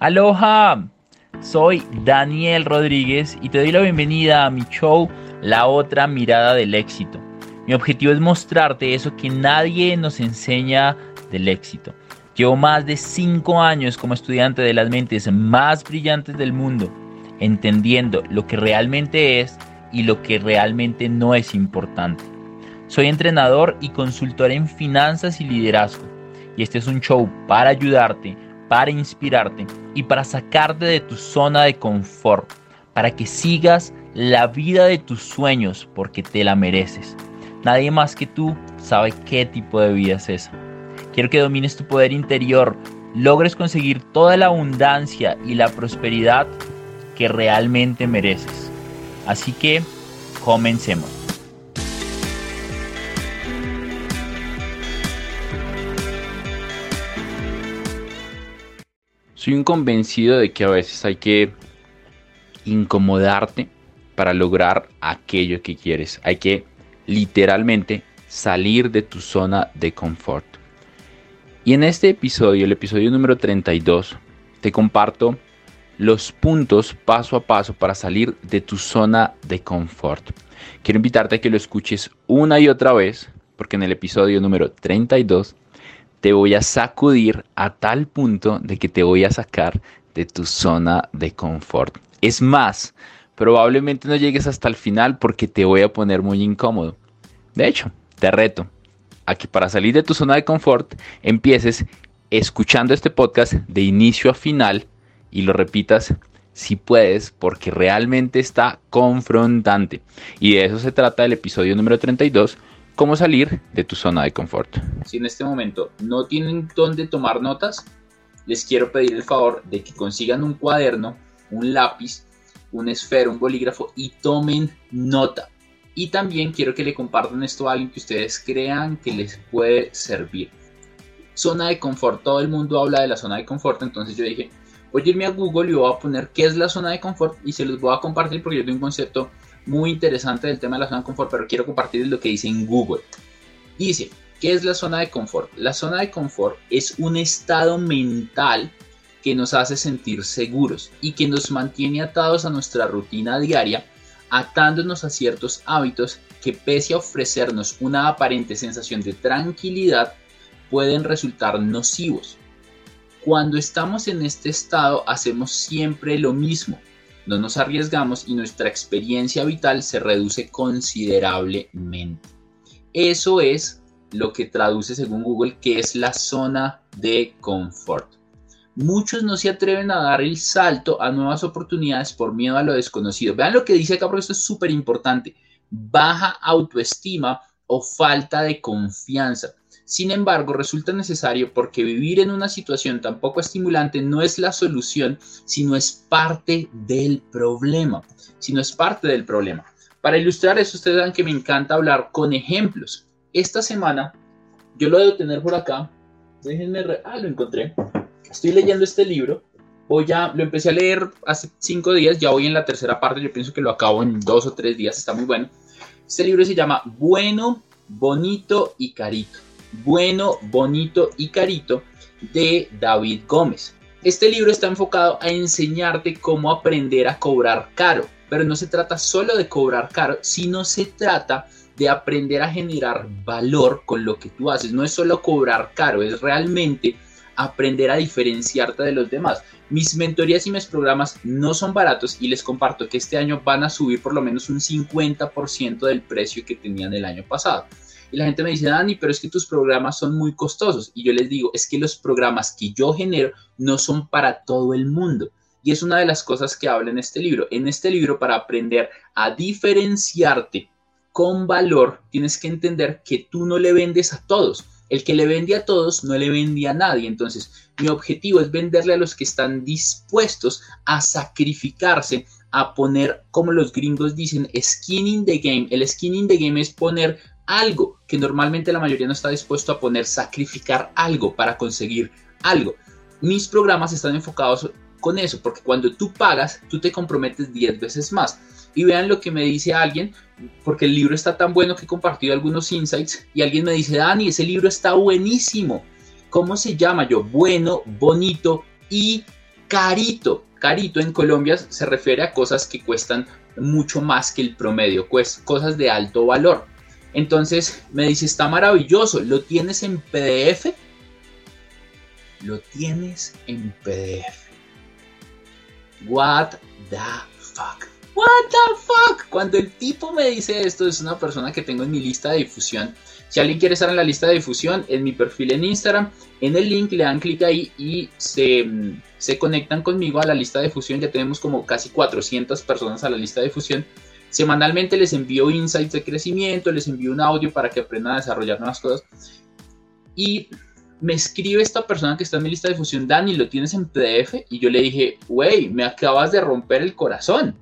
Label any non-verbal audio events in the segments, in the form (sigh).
Aloha, soy Daniel Rodríguez y te doy la bienvenida a mi show La otra mirada del éxito. Mi objetivo es mostrarte eso que nadie nos enseña del éxito. Llevo más de 5 años como estudiante de las mentes más brillantes del mundo, entendiendo lo que realmente es y lo que realmente no es importante. Soy entrenador y consultor en finanzas y liderazgo, y este es un show para ayudarte para inspirarte y para sacarte de tu zona de confort, para que sigas la vida de tus sueños porque te la mereces. Nadie más que tú sabe qué tipo de vida es esa. Quiero que domines tu poder interior, logres conseguir toda la abundancia y la prosperidad que realmente mereces. Así que, comencemos. Soy un convencido de que a veces hay que incomodarte para lograr aquello que quieres. Hay que literalmente salir de tu zona de confort. Y en este episodio, el episodio número 32, te comparto los puntos paso a paso para salir de tu zona de confort. Quiero invitarte a que lo escuches una y otra vez, porque en el episodio número 32 te voy a sacudir a tal punto de que te voy a sacar de tu zona de confort. Es más, probablemente no llegues hasta el final porque te voy a poner muy incómodo. De hecho, te reto a que para salir de tu zona de confort empieces escuchando este podcast de inicio a final y lo repitas si puedes porque realmente está confrontante. Y de eso se trata el episodio número 32 cómo salir de tu zona de confort. Si en este momento no tienen dónde tomar notas, les quiero pedir el favor de que consigan un cuaderno, un lápiz, un esfero, un bolígrafo y tomen nota. Y también quiero que le compartan esto a alguien que ustedes crean que les puede servir. Zona de confort, todo el mundo habla de la zona de confort, entonces yo dije, voy a irme a Google y voy a poner qué es la zona de confort y se los voy a compartir porque yo tengo un concepto muy interesante del tema de la zona de confort, pero quiero compartir lo que dice en Google. Dice, ¿qué es la zona de confort? La zona de confort es un estado mental que nos hace sentir seguros y que nos mantiene atados a nuestra rutina diaria, atándonos a ciertos hábitos que pese a ofrecernos una aparente sensación de tranquilidad, pueden resultar nocivos. Cuando estamos en este estado hacemos siempre lo mismo, no nos arriesgamos y nuestra experiencia vital se reduce considerablemente. Eso es lo que traduce según Google que es la zona de confort. Muchos no se atreven a dar el salto a nuevas oportunidades por miedo a lo desconocido. Vean lo que dice acá porque esto es súper importante. Baja autoestima o falta de confianza. Sin embargo, resulta necesario porque vivir en una situación tan poco estimulante no es la solución, sino es parte del problema. Sino es parte del problema. Para ilustrar eso, ustedes saben que me encanta hablar con ejemplos. Esta semana, yo lo debo tener por acá. Déjenme. Ah, lo encontré. Estoy leyendo este libro. Voy ya, lo empecé a leer hace cinco días, ya voy en la tercera parte. Yo pienso que lo acabo en dos o tres días. Está muy bueno. Este libro se llama Bueno, Bonito y Carito bueno, bonito y carito de David Gómez. Este libro está enfocado a enseñarte cómo aprender a cobrar caro, pero no se trata solo de cobrar caro, sino se trata de aprender a generar valor con lo que tú haces. No es solo cobrar caro, es realmente aprender a diferenciarte de los demás. Mis mentorías y mis programas no son baratos y les comparto que este año van a subir por lo menos un 50% del precio que tenían el año pasado. Y la gente me dice, Dani, pero es que tus programas son muy costosos. Y yo les digo, es que los programas que yo genero no son para todo el mundo. Y es una de las cosas que habla en este libro. En este libro, para aprender a diferenciarte con valor, tienes que entender que tú no le vendes a todos. El que le vende a todos no le vende a nadie. Entonces, mi objetivo es venderle a los que están dispuestos a sacrificarse, a poner, como los gringos dicen, skin in the game. El skin in the game es poner algo que normalmente la mayoría no está dispuesto a poner, sacrificar algo para conseguir algo. Mis programas están enfocados con eso, porque cuando tú pagas, tú te comprometes 10 veces más. Y vean lo que me dice alguien, porque el libro está tan bueno que he compartido algunos insights y alguien me dice, Dani, ese libro está buenísimo. ¿Cómo se llama yo? Bueno, bonito y carito. Carito en Colombia se refiere a cosas que cuestan mucho más que el promedio, pues cosas de alto valor. Entonces me dice, está maravilloso, ¿lo tienes en PDF? Lo tienes en PDF. What the fuck? What the fuck? Cuando el tipo me dice esto, es una persona que tengo en mi lista de difusión. Si alguien quiere estar en la lista de difusión, en mi perfil en Instagram, en el link le dan clic ahí y se, se conectan conmigo a la lista de difusión. Ya tenemos como casi 400 personas a la lista de difusión. Semanalmente les envío insights de crecimiento, les envío un audio para que aprendan a desarrollar nuevas cosas. Y me escribe esta persona que está en mi lista de difusión, Dani, ¿lo tienes en PDF? Y yo le dije, wey, me acabas de romper el corazón.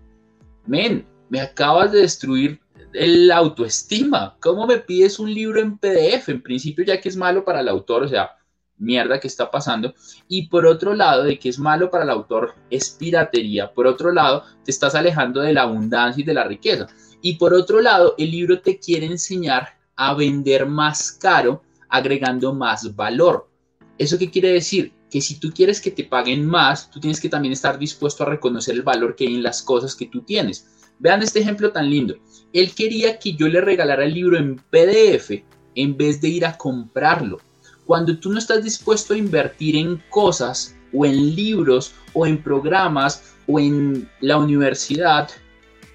Men, me acabas de destruir la autoestima. ¿Cómo me pides un libro en PDF? En principio ya que es malo para el autor, o sea, mierda que está pasando. Y por otro lado, de que es malo para el autor, es piratería. Por otro lado, te estás alejando de la abundancia y de la riqueza. Y por otro lado, el libro te quiere enseñar a vender más caro agregando más valor. ¿Eso qué quiere decir? Que si tú quieres que te paguen más, tú tienes que también estar dispuesto a reconocer el valor que hay en las cosas que tú tienes. Vean este ejemplo tan lindo. Él quería que yo le regalara el libro en PDF en vez de ir a comprarlo. Cuando tú no estás dispuesto a invertir en cosas o en libros o en programas o en la universidad,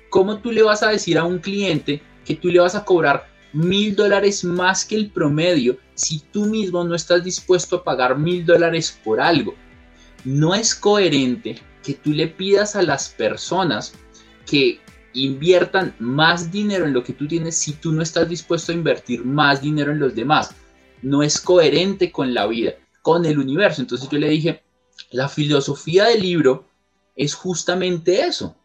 ¿cómo tú le vas a decir a un cliente que tú le vas a cobrar mil dólares más que el promedio si tú mismo no estás dispuesto a pagar mil dólares por algo. No es coherente que tú le pidas a las personas que inviertan más dinero en lo que tú tienes si tú no estás dispuesto a invertir más dinero en los demás. No es coherente con la vida, con el universo. Entonces yo le dije, la filosofía del libro es justamente eso.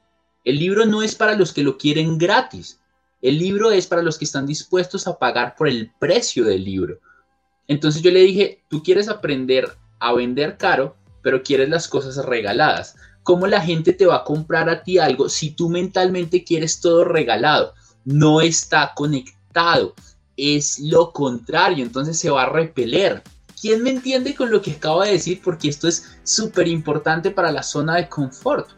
El libro no es para los que lo quieren gratis. El libro es para los que están dispuestos a pagar por el precio del libro. Entonces yo le dije, tú quieres aprender a vender caro, pero quieres las cosas regaladas. ¿Cómo la gente te va a comprar a ti algo si tú mentalmente quieres todo regalado? No está conectado. Es lo contrario, entonces se va a repeler. ¿Quién me entiende con lo que acabo de decir? Porque esto es súper importante para la zona de confort.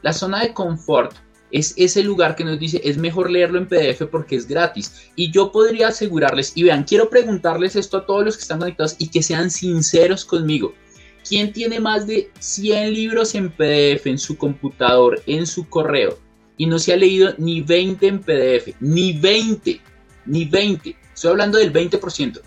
La zona de confort es ese lugar que nos dice es mejor leerlo en PDF porque es gratis. Y yo podría asegurarles, y vean, quiero preguntarles esto a todos los que están conectados y que sean sinceros conmigo. ¿Quién tiene más de 100 libros en PDF en su computador, en su correo? Y no se ha leído ni 20 en PDF, ni 20, ni 20. Estoy hablando del 20%.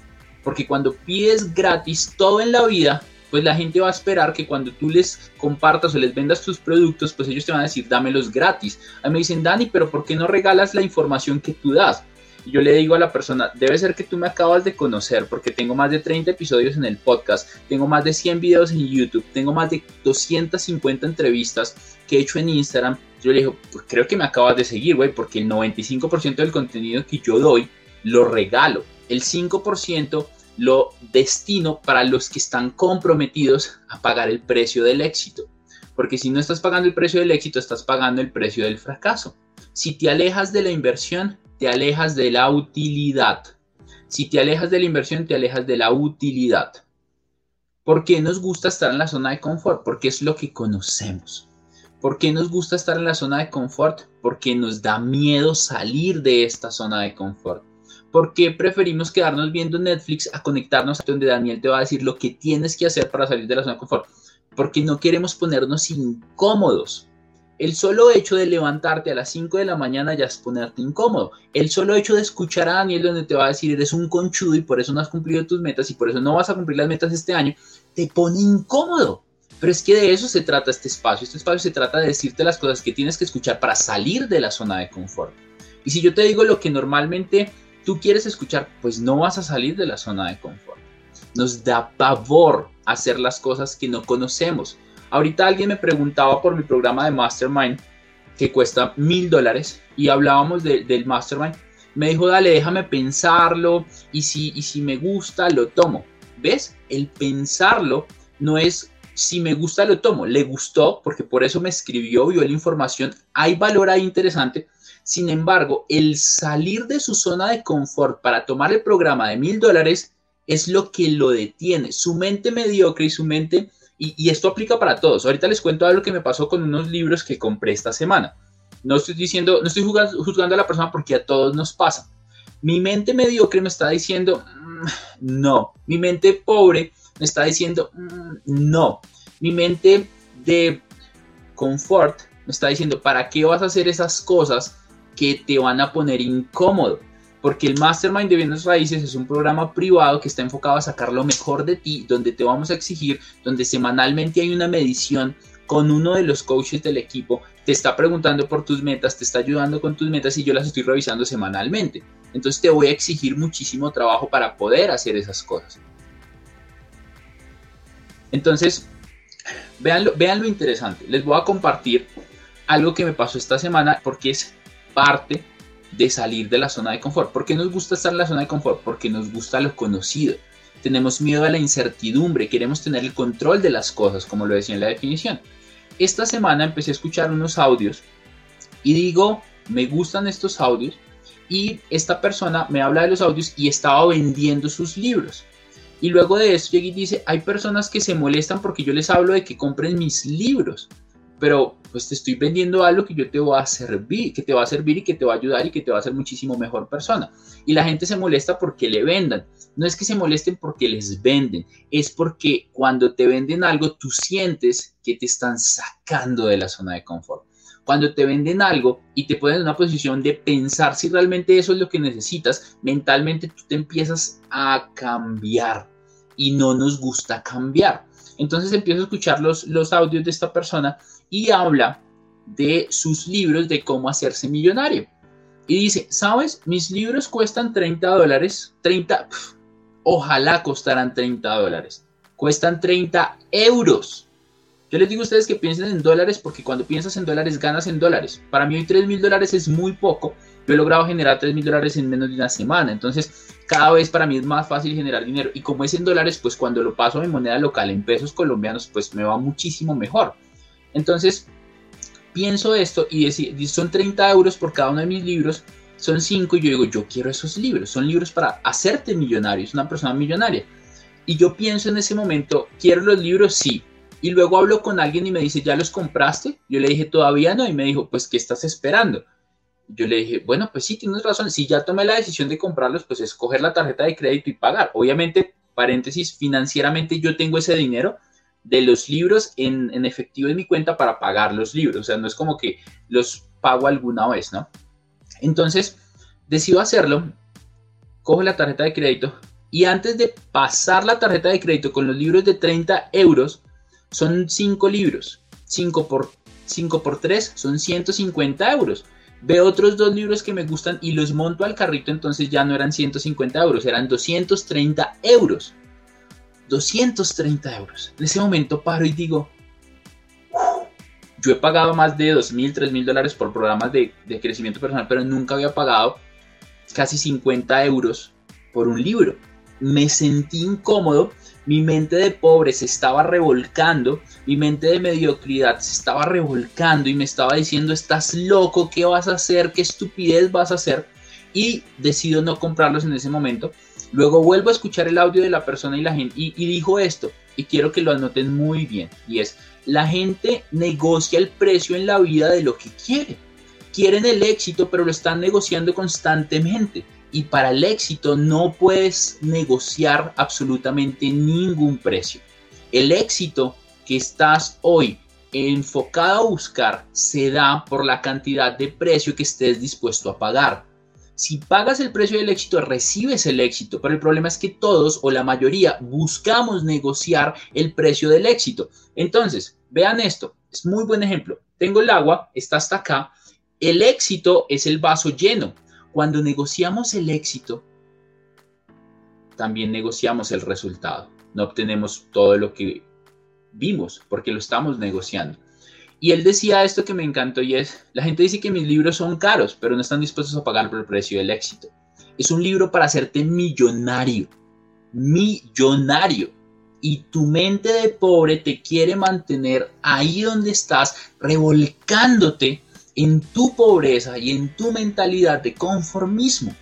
Porque cuando pides gratis todo en la vida, pues la gente va a esperar que cuando tú les compartas o les vendas tus productos, pues ellos te van a decir, dámelos gratis. A mí me dicen, Dani, pero ¿por qué no regalas la información que tú das? Y yo le digo a la persona, debe ser que tú me acabas de conocer porque tengo más de 30 episodios en el podcast, tengo más de 100 videos en YouTube, tengo más de 250 entrevistas que he hecho en Instagram. Yo le digo, pues creo que me acabas de seguir, güey, porque el 95% del contenido que yo doy lo regalo. El 5% lo destino para los que están comprometidos a pagar el precio del éxito. Porque si no estás pagando el precio del éxito, estás pagando el precio del fracaso. Si te alejas de la inversión, te alejas de la utilidad. Si te alejas de la inversión, te alejas de la utilidad. ¿Por qué nos gusta estar en la zona de confort? Porque es lo que conocemos. ¿Por qué nos gusta estar en la zona de confort? Porque nos da miedo salir de esta zona de confort. ¿Por qué preferimos quedarnos viendo Netflix a conectarnos a donde Daniel te va a decir lo que tienes que hacer para salir de la zona de confort? Porque no queremos ponernos incómodos. El solo hecho de levantarte a las 5 de la mañana ya es ponerte incómodo. El solo hecho de escuchar a Daniel donde te va a decir eres un conchudo y por eso no has cumplido tus metas y por eso no vas a cumplir las metas este año, te pone incómodo. Pero es que de eso se trata este espacio. Este espacio se trata de decirte las cosas que tienes que escuchar para salir de la zona de confort. Y si yo te digo lo que normalmente tú quieres escuchar, pues no vas a salir de la zona de confort. Nos da pavor hacer las cosas que no conocemos. Ahorita alguien me preguntaba por mi programa de Mastermind que cuesta mil dólares y hablábamos del Mastermind. Me dijo, dale, déjame pensarlo y si, y si me gusta, lo tomo. ¿Ves? El pensarlo no es si me gusta, lo tomo. Le gustó porque por eso me escribió, vio la información. Hay valor ahí interesante, sin embargo, el salir de su zona de confort para tomar el programa de mil dólares es lo que lo detiene. Su mente mediocre y su mente Y, esto aplica para todos. Ahorita les cuento algo que me pasó con unos libros que compré esta semana. No estoy diciendo, no estoy juzgando, a la persona porque a todos nos pasa. Mi mente mediocre me está diciendo, mm, no. Mi mente pobre me está diciendo, mm, no. Mi mente de confort me está diciendo, ¿para qué vas a hacer esas cosas que te van a poner incómodo? porque el Mastermind de Bienes Raíces es un programa privado que está enfocado a sacar lo mejor de ti, donde te vamos a exigir, donde semanalmente hay una medición con uno de los coaches del equipo, te está preguntando por tus metas, te está ayudando con tus metas y yo las estoy revisando semanalmente. Entonces te voy a exigir muchísimo trabajo para poder hacer esas cosas. Entonces, vean lo, vean lo interesante. Les voy a compartir algo que me pasó esta semana porque es parte de salir de la zona de confort. ¿Por qué nos gusta estar en la zona de confort? Porque nos gusta lo conocido. Tenemos miedo a la incertidumbre, queremos tener el control de las cosas, como lo decía en la definición. Esta semana empecé a escuchar unos audios y digo, me gustan estos audios y esta persona me habla de los audios y estaba vendiendo sus libros. Y luego de eso llega y dice, hay personas que se molestan porque yo les hablo de que compren mis libros pero pues te estoy vendiendo algo que yo te voy a servir, que te va a servir y que te va a ayudar y que te va a hacer muchísimo mejor persona. Y la gente se molesta porque le vendan. No es que se molesten porque les venden, es porque cuando te venden algo tú sientes que te están sacando de la zona de confort. Cuando te venden algo y te ponen en una posición de pensar si realmente eso es lo que necesitas, mentalmente tú te empiezas a cambiar y no nos gusta cambiar. Entonces empiezo a escuchar los, los audios de esta persona y habla de sus libros de cómo hacerse millonario. Y dice, ¿sabes? Mis libros cuestan 30 dólares, 30, ojalá costaran 30 dólares. Cuestan 30 euros. Yo les digo a ustedes que piensen en dólares porque cuando piensas en dólares ganas en dólares. Para mí hoy 3 mil dólares es muy poco. Yo he logrado generar 3 mil dólares en menos de una semana. Entonces cada vez para mí es más fácil generar dinero. Y como es en dólares, pues cuando lo paso en moneda local, en pesos colombianos, pues me va muchísimo mejor. Entonces, pienso esto y son 30 euros por cada uno de mis libros, son 5 y yo digo, yo quiero esos libros, son libros para hacerte millonario, es una persona millonaria. Y yo pienso en ese momento, ¿quiero los libros? Sí. Y luego hablo con alguien y me dice, ¿ya los compraste? Yo le dije, todavía no. Y me dijo, pues, ¿qué estás esperando? Yo le dije, bueno, pues sí, tienes razón. Si ya tomé la decisión de comprarlos, pues escoger la tarjeta de crédito y pagar. Obviamente, paréntesis, financieramente yo tengo ese dinero, de los libros en, efectivo en mi cuenta para pagar los libros. O sea, no es como que los pago alguna vez, ¿no? Entonces, decido hacerlo, cojo la tarjeta de crédito y antes de pasar la tarjeta de crédito con los libros de 30 euros, son 5 libros. 5 por, 5 por 3 son 150 euros. Veo otros dos libros que me gustan y los monto al carrito, entonces ya no eran 150 euros, eran 230 euros. 230 euros. En ese momento paro y digo, yo he pagado más de 2.000, 3.000 dólares por programas de, de, crecimiento personal, pero nunca había pagado casi 50 euros por un libro. Me sentí incómodo, mi mente de pobre se estaba revolcando, mi mente de mediocridad se estaba revolcando y me estaba diciendo, estás loco, ¿qué vas a hacer? ¿Qué estupidez vas a hacer? Y decido no comprarlos en ese momento Luego vuelvo a escuchar el audio de la persona y la gente y, dijo esto, y quiero que lo anoten muy bien, y es, la gente negocia el precio en la vida de lo que quiere. Quieren el éxito, pero lo están negociando constantemente. Y para el éxito no puedes negociar absolutamente ningún precio. El éxito que estás hoy enfocado a buscar se da por la cantidad de precio que estés dispuesto a pagar. Si pagas el precio del éxito, recibes el éxito, pero el problema es que todos o la mayoría buscamos negociar el precio del éxito. Entonces, vean esto, es muy buen ejemplo. Tengo el agua, está hasta acá, el éxito es el vaso lleno. Cuando negociamos el éxito, también negociamos el resultado. No obtenemos todo lo que vimos porque lo estamos negociando. Y él decía esto que me encantó y es, la gente dice que mis libros son caros, pero no están dispuestos a pagar por el precio del éxito. Es un libro para hacerte millonario, millonario. Y tu mente de pobre te quiere mantener ahí donde estás, revolcándote en tu pobreza y en tu mentalidad de conformismo.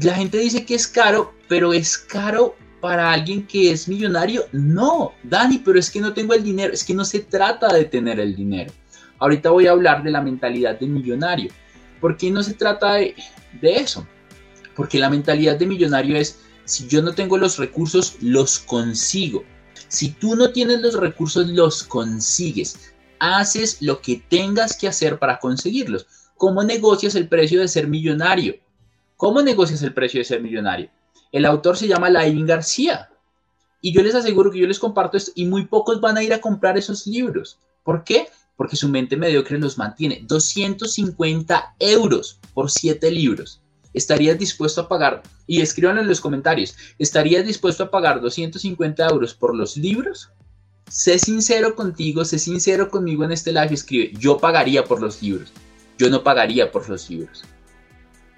La gente dice que es caro, pero es caro para alguien que es millonario? No, Dani, pero es que no tengo el dinero, es que no se trata de tener el dinero. Ahorita voy a hablar de la mentalidad de millonario. ¿Por qué no se trata de, de eso? Porque la mentalidad de millonario es, si yo no tengo los recursos, los consigo. Si tú no tienes los recursos, los consigues. Haces lo que tengas que hacer para conseguirlos. ¿Cómo negocias el precio de ser millonario? ¿Cómo negocias el precio de ser millonario? El autor se llama Laivin García. Y yo les aseguro que yo les comparto esto y muy pocos van a ir a comprar esos libros. ¿Por qué? Porque su mente mediocre los mantiene. 250 euros por 7 libros. ¿Estarías dispuesto a pagar? Y escríbanlo en los comentarios. ¿Estarías dispuesto a pagar 250 euros por los libros? Sé sincero contigo, sé sincero conmigo en este live. Escribe, yo pagaría por los libros. Yo no pagaría por los libros.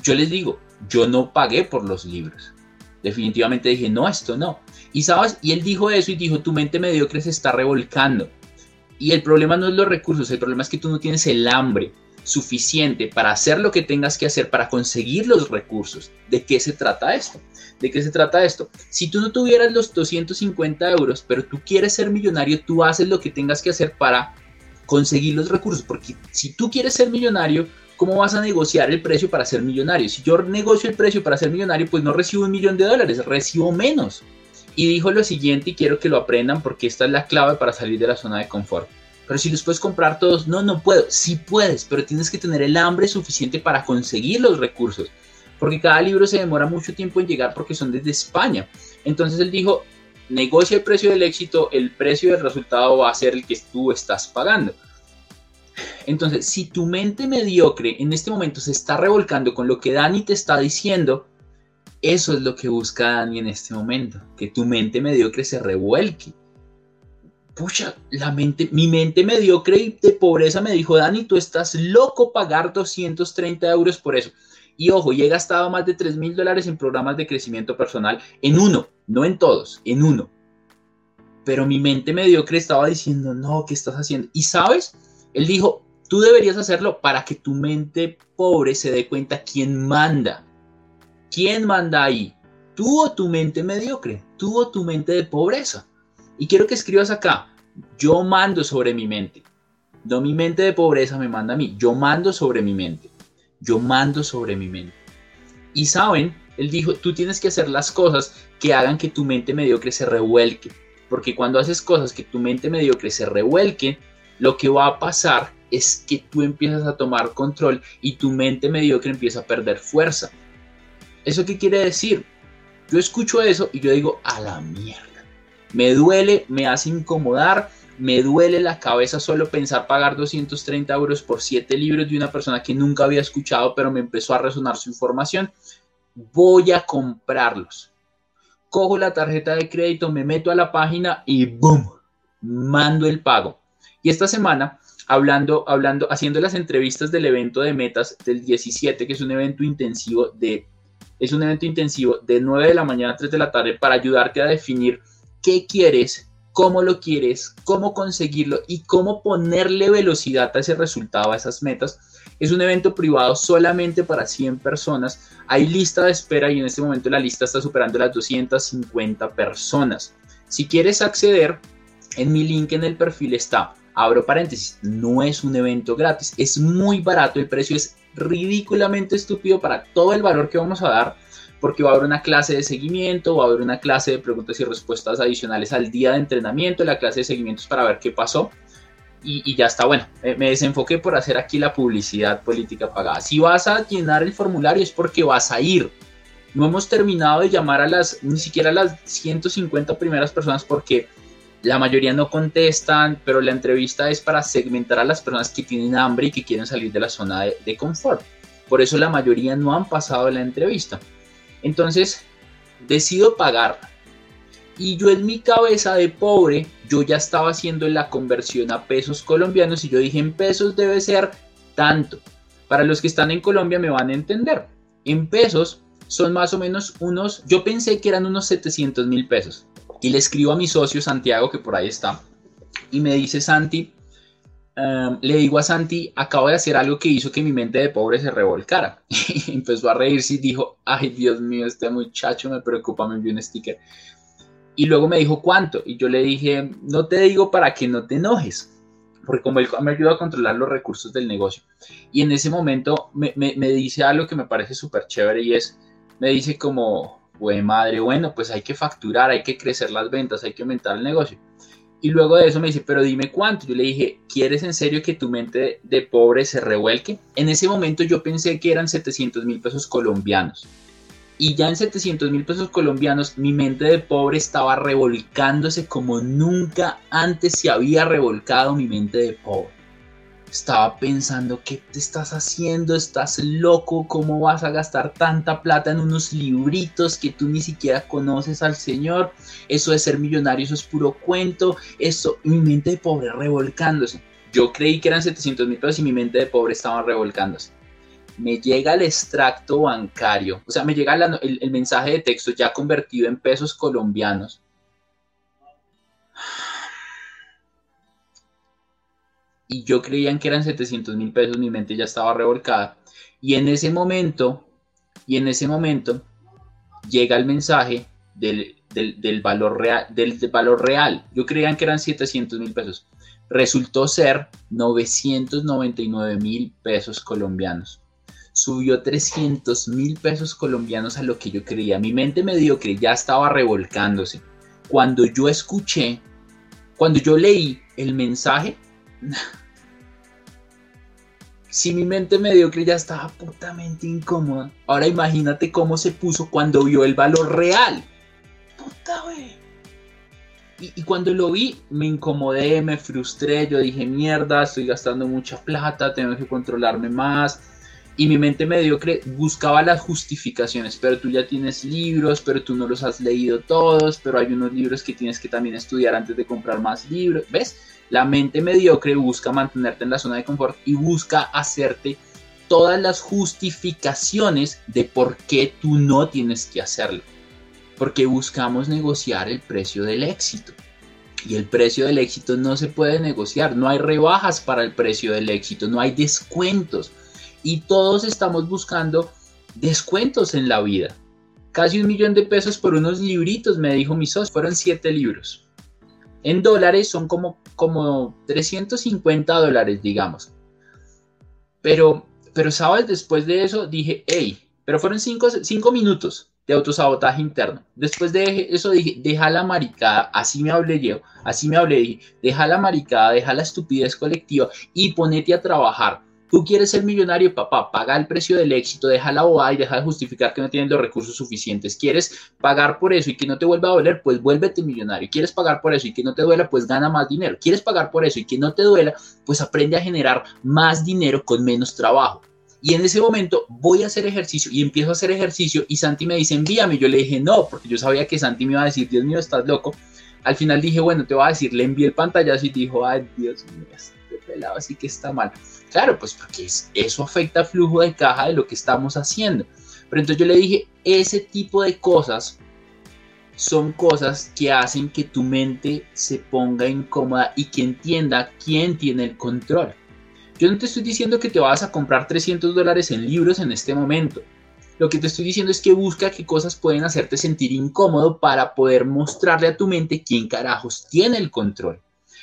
Yo les digo, yo no pagué por los libros. Definitivamente dije, no, esto no. Y sabes, y él dijo eso y dijo, tu mente mediocre se está revolcando. Y el problema no es los recursos, el problema es que tú no tienes el hambre suficiente para hacer lo que tengas que hacer para conseguir los recursos. ¿De qué se trata esto? ¿De qué se trata esto? Si tú no tuvieras los 250 euros, pero tú quieres ser millonario, tú haces lo que tengas que hacer para conseguir los recursos, porque si tú quieres ser millonario, ¿cómo vas a negociar el precio para ser millonario? Si yo negocio el precio para ser millonario, pues no recibo un millón de dólares, recibo menos. Y dijo lo siguiente y quiero que lo aprendan porque esta es la clave para salir de la zona de confort. Pero si los puedes comprar todos, no, no puedo. Sí puedes, pero tienes que tener el hambre suficiente para conseguir los recursos. Porque cada libro se demora mucho tiempo en llegar porque son desde España. Entonces él dijo, negocia el precio del éxito, el precio del resultado va a ser el que tú estás pagando. Entonces, si tu mente mediocre en este momento se está revolcando con lo que Dani te está diciendo, eso es lo que busca Dani en este momento, que tu mente mediocre se revuelque. Pucha, la mente, mi mente mediocre y de pobreza me dijo, Dani, tú estás loco pagar 230 euros por eso. Y ojo, he gastado más de 3 mil dólares en programas de crecimiento personal, en uno, no en todos, en uno. Pero mi mente mediocre estaba diciendo, no, ¿qué estás haciendo? Y sabes, él dijo, tú deberías hacerlo para que tu mente pobre se dé cuenta quién manda. ¿Quién manda ahí? ¿Tú o tu mente mediocre? ¿Tú o tu mente de pobreza? Y quiero que escribas acá, yo mando sobre mi mente. No mi mente de pobreza me manda a mí, yo mando sobre mi mente. Yo mando sobre mi mente. Y saben, él dijo, tú tienes que hacer las cosas que hagan que tu mente mediocre se revuelque. Porque cuando haces cosas que tu mente mediocre se revuelque, lo que va a pasar es que tú empiezas a tomar control y tu mente mediocre empieza a perder fuerza. ¿Eso qué quiere decir? Yo escucho eso y yo digo, a la mierda. Me duele, me hace incomodar, me duele la cabeza solo pensar pagar 230 euros por 7 libros de una persona que nunca había escuchado, pero me empezó a resonar su información. Voy a comprarlos. Cojo la tarjeta de crédito, me meto a la página y ¡boom! Mando el pago. Y esta semana, hablando, hablando, haciendo las entrevistas del evento de metas del 17, que es un evento intensivo de, es un evento intensivo de 9 de la mañana a 3 de la tarde para ayudarte a definir qué quieres, cómo lo quieres, cómo conseguirlo y cómo ponerle velocidad a ese resultado, a esas metas. Es un evento privado solamente para 100 personas. Hay lista de espera y en este momento la lista está superando las 250 personas. Si quieres acceder, en mi link en el perfil está, abro paréntesis, no es un evento gratis, es muy barato, el precio es ridículamente estúpido para todo el valor que vamos a dar porque va a haber una clase de seguimiento, va a haber una clase de preguntas y respuestas adicionales al día de entrenamiento, la clase de seguimientos para ver qué pasó. Y, ya está, bueno, me desenfoqué por hacer aquí la publicidad política pagada. Si vas a llenar el formulario es porque vas a ir. No hemos terminado de llamar a las, ni siquiera a las 150 primeras personas porque la mayoría no contestan, pero la entrevista es para segmentar a las personas que tienen hambre y que quieren salir de la zona de, confort. Por eso la mayoría no han pasado la entrevista. Entonces, decido pagar. Y yo en mi cabeza de pobre, yo ya estaba haciendo la conversión a pesos colombianos y yo dije, en pesos debe ser tanto. Para los que están en Colombia me van a entender. En pesos son más o menos unos, yo pensé que eran unos 700 mil pesos. Y le escribo a mi socio Santiago, que por ahí está, y me dice, Santi, Em, le digo a Santi, acabo de hacer algo que hizo que mi mente de pobre se revolcara. (laughs) Y empezó a reírse y dijo, ay Dios mío, este muchacho me preocupa, me envió un sticker. Y luego me dijo cuánto. Y yo le dije, no te digo para que no te enojes. Porque como él me ayuda a controlar los recursos del negocio. Y en ese momento me, me dice algo que me parece súper chévere y es, me dice como, güey madre, bueno, pues hay que facturar, hay que crecer las ventas, hay que aumentar el negocio. Y luego de eso me dice, pero dime cuánto. Yo le dije, ¿quieres en serio que tu mente de pobre se revuelque? En ese momento yo pensé que eran 700 mil pesos colombianos. Y ya en 700 mil pesos colombianos mi mente de pobre estaba revolcándose como nunca antes se había revolcado mi mente de pobre. Estaba pensando, ¿qué te estás haciendo? ¿Estás loco? ¿Cómo vas a gastar tanta plata en unos libritos que tú ni siquiera conoces al Señor? Eso de ser millonario, eso es puro cuento. Eso, mi mente de pobre revolcándose. Yo creí que eran 700 mil pesos y mi mente de pobre estaba revolcándose. Me llega el extracto bancario, o sea, me llega el mensaje de texto ya convertido en pesos colombianos y yo creían que eran 700 mil pesos, mi mente ya estaba revolcada. Y en ese momento, y en ese momento, llega el mensaje del, valor, real, del, valor real. Yo creían que eran 700 mil pesos. Resultó ser 999 mil pesos colombianos. Subió 300 mil pesos colombianos a lo que yo creía. Mi mente mediocre ya estaba revolcándose. Cuando yo escuché, cuando yo leí el mensaje, si mi mente mediocre ya estaba putamente incómoda, ahora imagínate cómo se puso cuando vio el valor real. Puta, güey. Y, y, cuando lo vi, me incomodé, me frustré. Yo dije, mierda, estoy gastando mucha plata, tengo que controlarme más. Y mi mente mediocre buscaba las justificaciones, pero tú ya tienes libros, pero tú no los has leído todos, pero hay unos libros que tienes que también estudiar antes de comprar más libros. ¿Ves? La mente mediocre busca mantenerte en la zona de confort y busca hacerte todas las justificaciones de por qué tú no tienes que hacerlo. Porque buscamos negociar el precio del éxito. Y el precio del éxito no se puede negociar. No hay rebajas para el precio del éxito. No hay descuentos. Y todos estamos buscando descuentos en la vida. Casi un millón de pesos por unos libritos, me dijo mi socio. Fueron siete libros. En dólares son como, como 350 dólares, digamos. Pero, pero, ¿sabes? Después de eso dije, hey, pero fueron 5 minutos de autosabotaje interno. Después de eso dije, deja la maricada, así me hablé yo, así me hablé, dije, deja la maricada, deja la estupidez colectiva y ponete a trabajar Tú quieres ser millonario, papá, paga el precio del éxito, deja la bobada y deja de justificar que no tienes los recursos suficientes. ¿Quieres pagar por eso y que no te vuelva a doler? Pues vuélvete millonario. ¿Quieres pagar por eso y que no te duela? Pues gana más dinero. ¿Quieres pagar por eso y que no te duela? Pues aprende a generar más dinero con menos trabajo. Y en ese momento voy a hacer ejercicio y empiezo a hacer ejercicio y Santi me dice, envíame. Yo le dije, no, porque yo sabía que Santi me iba a decir, Dios mío, estás loco. Al final dije, bueno, te voy a decir, le envié el pantallazo y dijo, ay, Dios mío, pelado así que está mal. Claro, pues porque eso afecta al flujo de caja de lo que estamos haciendo. Pero entonces yo le dije, ese tipo de cosas son cosas que hacen que tu mente se ponga incómoda y que entienda quién tiene el control. Yo no te estoy diciendo que te vas a comprar 300 dólares en libros en este momento. Lo que te estoy diciendo es que busca qué cosas pueden hacerte sentir incómodo para poder mostrarle a tu mente quién carajos tiene el control.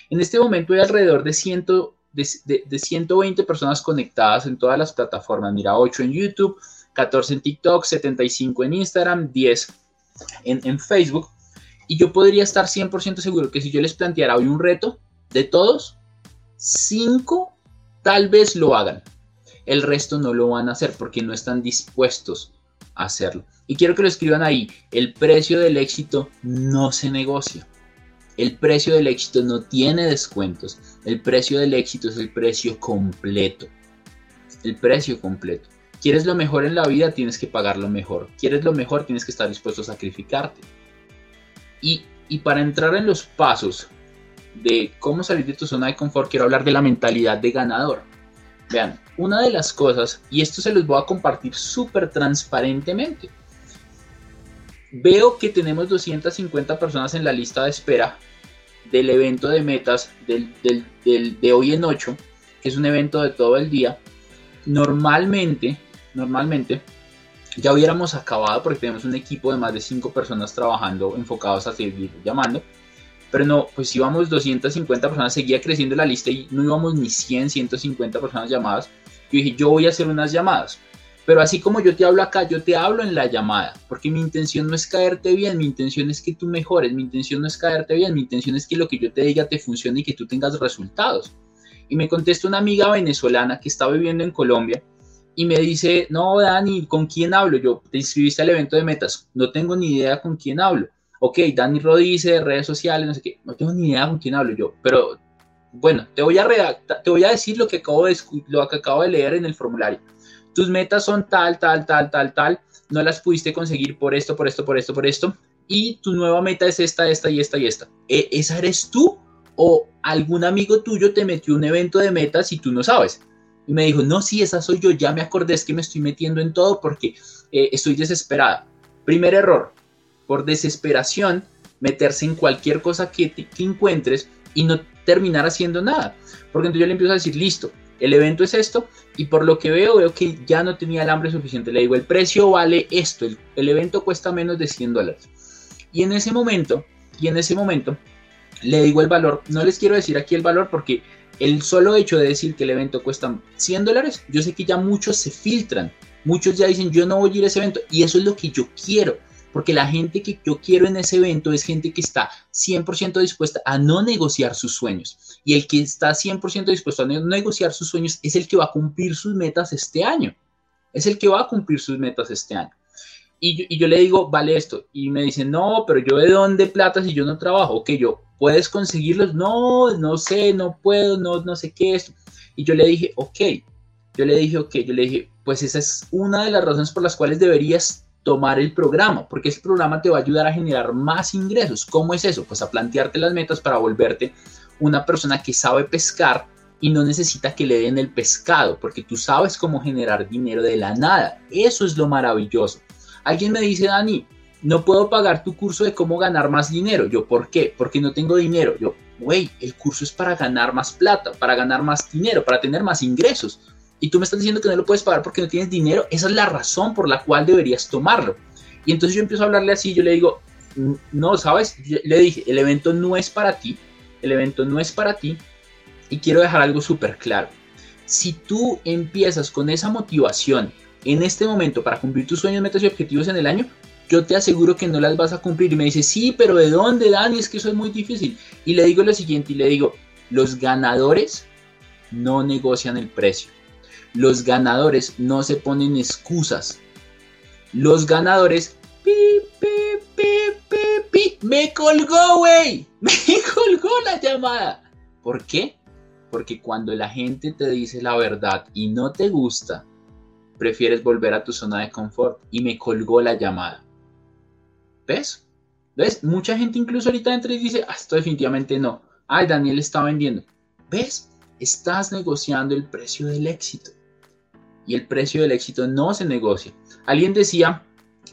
En este momento hay alrededor de 100, de, 120 personas conectadas en todas las plataformas. Mira, 8 en YouTube, 14 en TikTok, 75 en Instagram, 10 en, en Facebook. Y yo podría estar 100% seguro que si yo les planteara hoy un reto de todos, 5 tal vez lo hagan. El resto no lo van a hacer porque no están dispuestos a hacerlo. Y quiero que lo escriban ahí. El precio del éxito no se negocia. El precio del éxito no tiene descuentos. El precio del éxito es el precio completo. El precio completo. ¿Quieres lo mejor en la vida? Tienes que pagar lo mejor. ¿Quieres lo mejor? Tienes que estar dispuesto a sacrificarte. Y, y para entrar en los pasos de cómo salir de tu zona de confort, quiero hablar de la mentalidad de ganador. Vean, una de las cosas, y esto se los voy a compartir súper transparentemente. Veo que tenemos 250 personas en la lista de espera del evento de metas del, de hoy en 8, que es un evento de todo el día, normalmente, normalmente, ya hubiéramos acabado porque tenemos un equipo de más de 5 personas trabajando enfocados a seguir llamando. Pero no, pues íbamos 250 personas, seguía creciendo la lista y no íbamos ni 100, 150 personas llamadas. Yo dije, yo voy a hacer unas llamadas. Pero así como yo te hablo acá, yo te hablo en la llamada, porque mi intención no es caerte bien, mi intención es que tú mejores, mi intención no es caerte bien, mi intención es que lo que yo te diga te funcione y que tú tengas resultados. Y me contesta una amiga venezolana que está viviendo en Colombia y me dice, no, Dani, ¿con quién hablo? Yo, te inscribiste al evento de metas, no tengo ni idea con quién hablo. Ok, Dani Rodice, redes sociales, no sé qué, no tengo ni idea con quién hablo yo, pero bueno, te voy a, te voy a decir lo que, acabo de, lo que acabo de leer en el formulario tus metas son tal, tal, tal, tal, tal, no las pudiste conseguir por esto, por esto, por esto, por esto, y tu nueva meta es esta, esta y esta y esta. ¿E ¿Esa eres tú? ¿O algún amigo tuyo te metió un evento de metas y tú no sabes? Y me dijo, no, sí, esa soy yo, ya me acordé, es que me estoy metiendo en todo porque eh, estoy desesperada. Primer error, por desesperación, meterse en cualquier cosa que, que encuentres y no terminar haciendo nada. Porque entonces yo le empiezo a decir, listo, el evento es esto y por lo que veo, veo que ya no tenía el hambre suficiente. Le digo, el precio vale esto, el, evento cuesta menos de 100 dólares. Y en ese momento, y en ese momento, le digo el valor, no les quiero decir aquí el valor porque el solo hecho de decir que el evento cuesta 100 dólares, yo sé que ya muchos se filtran, muchos ya dicen yo no voy a ir a ese evento y eso es lo que yo quiero porque la gente que yo quiero en ese evento es gente que está 100% dispuesta a no negociar sus sueños. Y el que está 100% dispuesto a negociar sus sueños es el que va a cumplir sus metas este año. Es el que va a cumplir sus metas este año. Y yo, le digo, vale esto. Y me dicen, no, pero yo de dónde plata si yo no trabajo. Ok, yo, ¿puedes conseguirlos? No, no sé, no puedo, no, no sé qué es. Y yo le dije, ok. Yo le dije, ok, yo le dije, pues esa es una de las razones por las cuales deberías tomar el programa, porque ese programa te va a ayudar a generar más ingresos. ¿Cómo es eso? Pues a plantearte las metas para volverte una persona que sabe pescar y no necesita que le den el pescado, porque tú sabes cómo generar dinero de la nada. Eso es lo maravilloso. Alguien me dice, Dani, no puedo pagar tu curso de cómo ganar más dinero. Yo, ¿por qué? Porque no tengo dinero. Yo, güey, el curso es para ganar más plata, para ganar más dinero, para tener más ingresos y tú me estás diciendo que no lo puedes pagar porque no tienes dinero, esa es la razón por la cual deberías tomarlo. Y entonces yo empiezo a hablarle así, yo le digo, no, sabes, le dije, el evento no es para ti, el evento no es para ti y quiero dejar algo súper claro. Si tú empiezas con esa motivación en este momento para cumplir tus sueños, metas y objetivos en el año, yo te aseguro que no las vas a cumplir. Y me dice, sí, pero ¿de dónde, Dani? Es que eso es muy difícil. Y le digo lo siguiente, y le digo, los ganadores no negocian el precio. Los ganadores no se ponen excusas. Los ganadores... Pi, me colgó, güey. (laughs) Me colgó la llamada. ¿Por qué? Porque cuando la gente te dice la verdad y no te gusta, prefieres volver a tu zona de confort. Y me colgó la llamada. ¿Ves? ¿Ves? Mucha gente incluso ahorita entra y dice, ah, esto definitivamente no. Ay, Daniel está vendiendo. ¿Ves? Estás negociando el precio del éxito y el precio del éxito no se negocia. Alguien decía,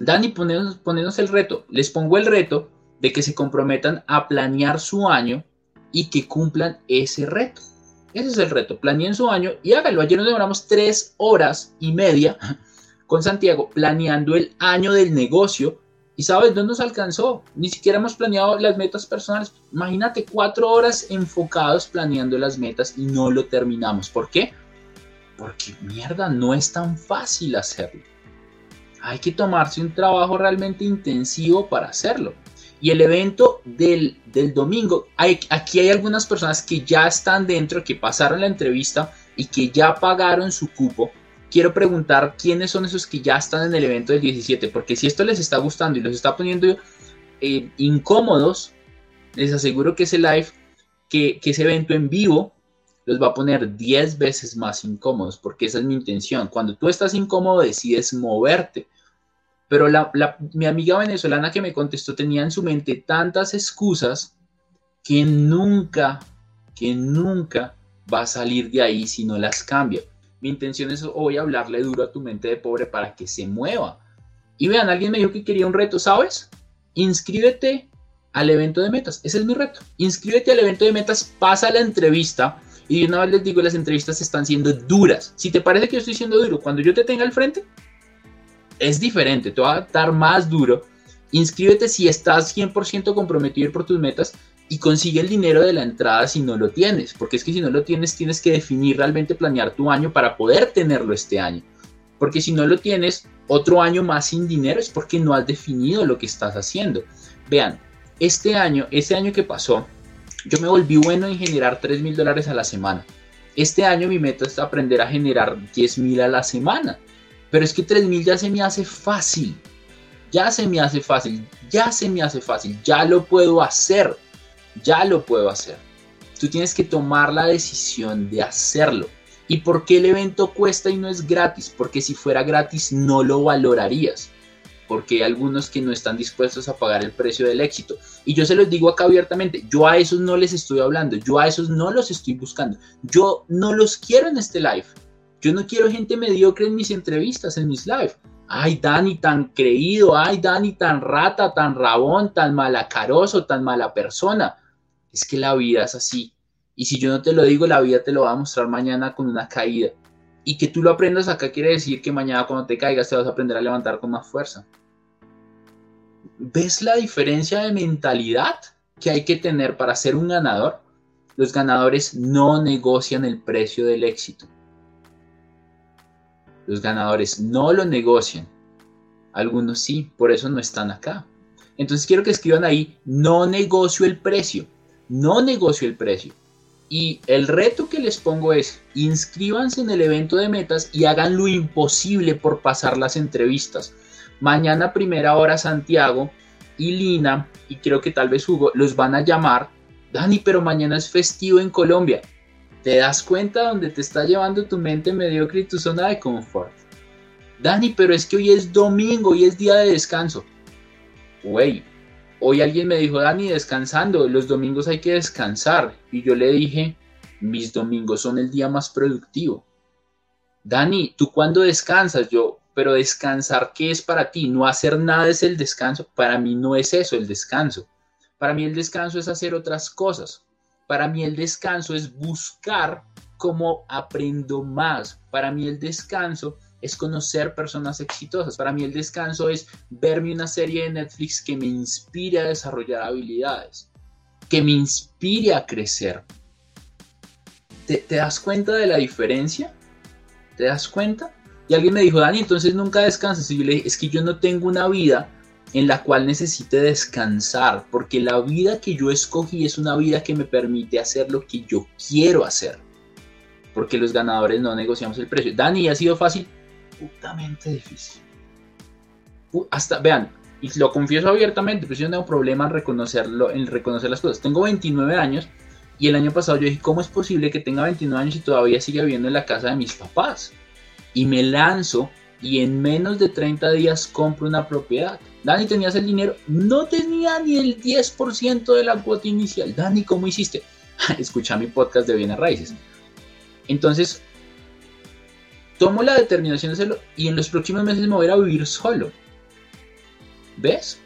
Dani, ponenos, el reto. Les pongo el reto de que se comprometan a planear su año y que cumplan ese reto. Ese es el reto. Planeen su año y háganlo. Ayer nos demoramos tres horas y media con Santiago planeando el año del negocio. Y sabes, no nos alcanzó. Ni siquiera hemos planeado las metas personales. Imagínate cuatro horas enfocados planeando las metas y no lo terminamos. ¿Por qué? Porque mierda, no es tan fácil hacerlo. Hay que tomarse un trabajo realmente intensivo para hacerlo. Y el evento del, domingo, hay, aquí hay algunas personas que ya están dentro, que pasaron la entrevista y que ya pagaron su cupo. Quiero preguntar quiénes son esos que ya están en el evento del 17, porque si esto les está gustando y los está poniendo eh, incómodos, les aseguro que ese live, que, que ese evento en vivo los va a poner 10 veces más incómodos, porque esa es mi intención. Cuando tú estás incómodo, decides moverte. Pero la, mi amiga venezolana que me contestó tenía en su mente tantas excusas que nunca, que nunca va a salir de ahí si no las cambia. Mi intención es hoy hablarle duro a tu mente de pobre para que se mueva. Y vean, alguien me dijo que quería un reto, ¿sabes? Inscríbete al evento de metas. Ese es mi reto. Inscríbete al evento de metas, pasa la entrevista y una vez les digo, las entrevistas están siendo duras. Si te parece que yo estoy siendo duro, cuando yo te tenga al frente, es diferente, te va a dar más duro. Inscríbete si estás 100% comprometido por tus metas y consigue el dinero de la entrada si no lo tienes, porque es que si no lo tienes tienes que definir realmente planear tu año para poder tenerlo este año. Porque si no lo tienes otro año más sin dinero es porque no has definido lo que estás haciendo. Vean, este año, este año que pasó, yo me volví bueno en generar 3 mil dólares a la semana. Este año mi meta es aprender a generar 10 mil a la semana. Pero es que 3 mil ya se me hace fácil. Ya se me hace fácil. Ya se me hace fácil. Ya lo puedo hacer. Ya lo puedo hacer. Tú tienes que tomar la decisión de hacerlo. ¿Y por qué el evento cuesta y no es gratis? Porque si fuera gratis no lo valorarías. Porque hay algunos que no están dispuestos a pagar el precio del éxito. Y yo se los digo acá abiertamente, yo a esos no les estoy hablando, yo a esos no los estoy buscando. Yo no los quiero en este live. Yo no quiero gente mediocre en mis entrevistas, en mis live. Ay, Dani tan creído, ay, Dani tan rata, tan rabón, tan malacaroso, tan mala persona. Es que la vida es así. Y si yo no te lo digo, la vida te lo va a mostrar mañana con una caída. Y que tú lo aprendas acá quiere decir que mañana cuando te caigas te vas a aprender a levantar con más fuerza. ¿Ves la diferencia de mentalidad que hay que tener para ser un ganador? Los ganadores no negocian el precio del éxito. Los ganadores no lo negocian. Algunos sí, por eso no están acá. Entonces quiero que escriban ahí, no negocio el precio. No negocio el precio. Y el reto que les pongo es, inscríbanse en el evento de metas y hagan lo imposible por pasar las entrevistas. Mañana primera hora Santiago y Lina, y creo que tal vez Hugo, los van a llamar. Dani, pero mañana es festivo en Colombia. ¿Te das cuenta dónde te está llevando tu mente mediocre y tu zona de confort? Dani, pero es que hoy es domingo, y es día de descanso. Güey, Hoy alguien me dijo, Dani, descansando, los domingos hay que descansar. Y yo le dije, mis domingos son el día más productivo. Dani, ¿tú cuándo descansas? Yo, pero descansar, ¿qué es para ti? No hacer nada es el descanso. Para mí no es eso el descanso. Para mí el descanso es hacer otras cosas. Para mí el descanso es buscar cómo aprendo más. Para mí el descanso es conocer personas exitosas. Para mí el descanso es verme una serie de Netflix que me inspire a desarrollar habilidades, que me inspire a crecer. ¿Te, das cuenta de la diferencia? ¿Te das cuenta? Y alguien me dijo, Dani, entonces nunca descansas. Y yo le dije, es que yo no tengo una vida en la cual necesite descansar, porque la vida que yo escogí es una vida que me permite hacer lo que yo quiero hacer. Porque los ganadores no negociamos el precio. Dani, ¿ha sido fácil? putamente difícil. Hasta, vean, y lo confieso abiertamente, pues yo no tengo problema en reconocerlo, en reconocer las cosas. Tengo 29 años y el año pasado yo dije, ¿cómo es posible que tenga 29 años y todavía siga viviendo en la casa de mis papás? Y me lanzo y en menos de 30 días compro una propiedad. Dani, ¿tenías el dinero? No tenía ni el 10% de la cuota inicial. Dani, ¿cómo hiciste? (laughs) Escucha mi podcast de bienes raíces. Entonces, tomo la determinación de hacerlo y en los próximos meses me voy a vivir solo. ¿Ves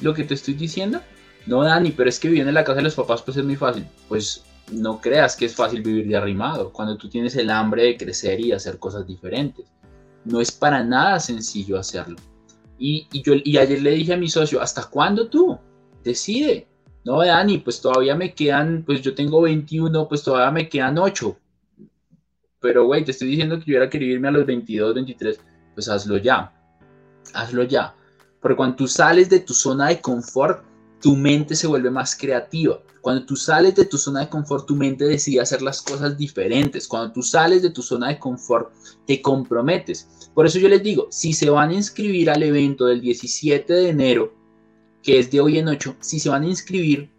lo que te estoy diciendo? No, Dani, pero es que viviendo en la casa de los papás pues es muy fácil. Pues no creas que es fácil vivir de arrimado cuando tú tienes el hambre de crecer y hacer cosas diferentes. No es para nada sencillo hacerlo. Y, yo, y ayer le dije a mi socio, ¿hasta cuándo tú? Decide. No, Dani, pues todavía me quedan, pues yo tengo 21, pues todavía me quedan 8 pero, güey, te estoy diciendo que yo hubiera querido irme a los 22, 23, pues hazlo ya. Hazlo ya. Porque cuando tú sales de tu zona de confort, tu mente se vuelve más creativa. Cuando tú sales de tu zona de confort, tu mente decide hacer las cosas diferentes. Cuando tú sales de tu zona de confort, te comprometes. Por eso yo les digo, si se van a inscribir al evento del 17 de enero, que es de hoy en 8, si se van a inscribir,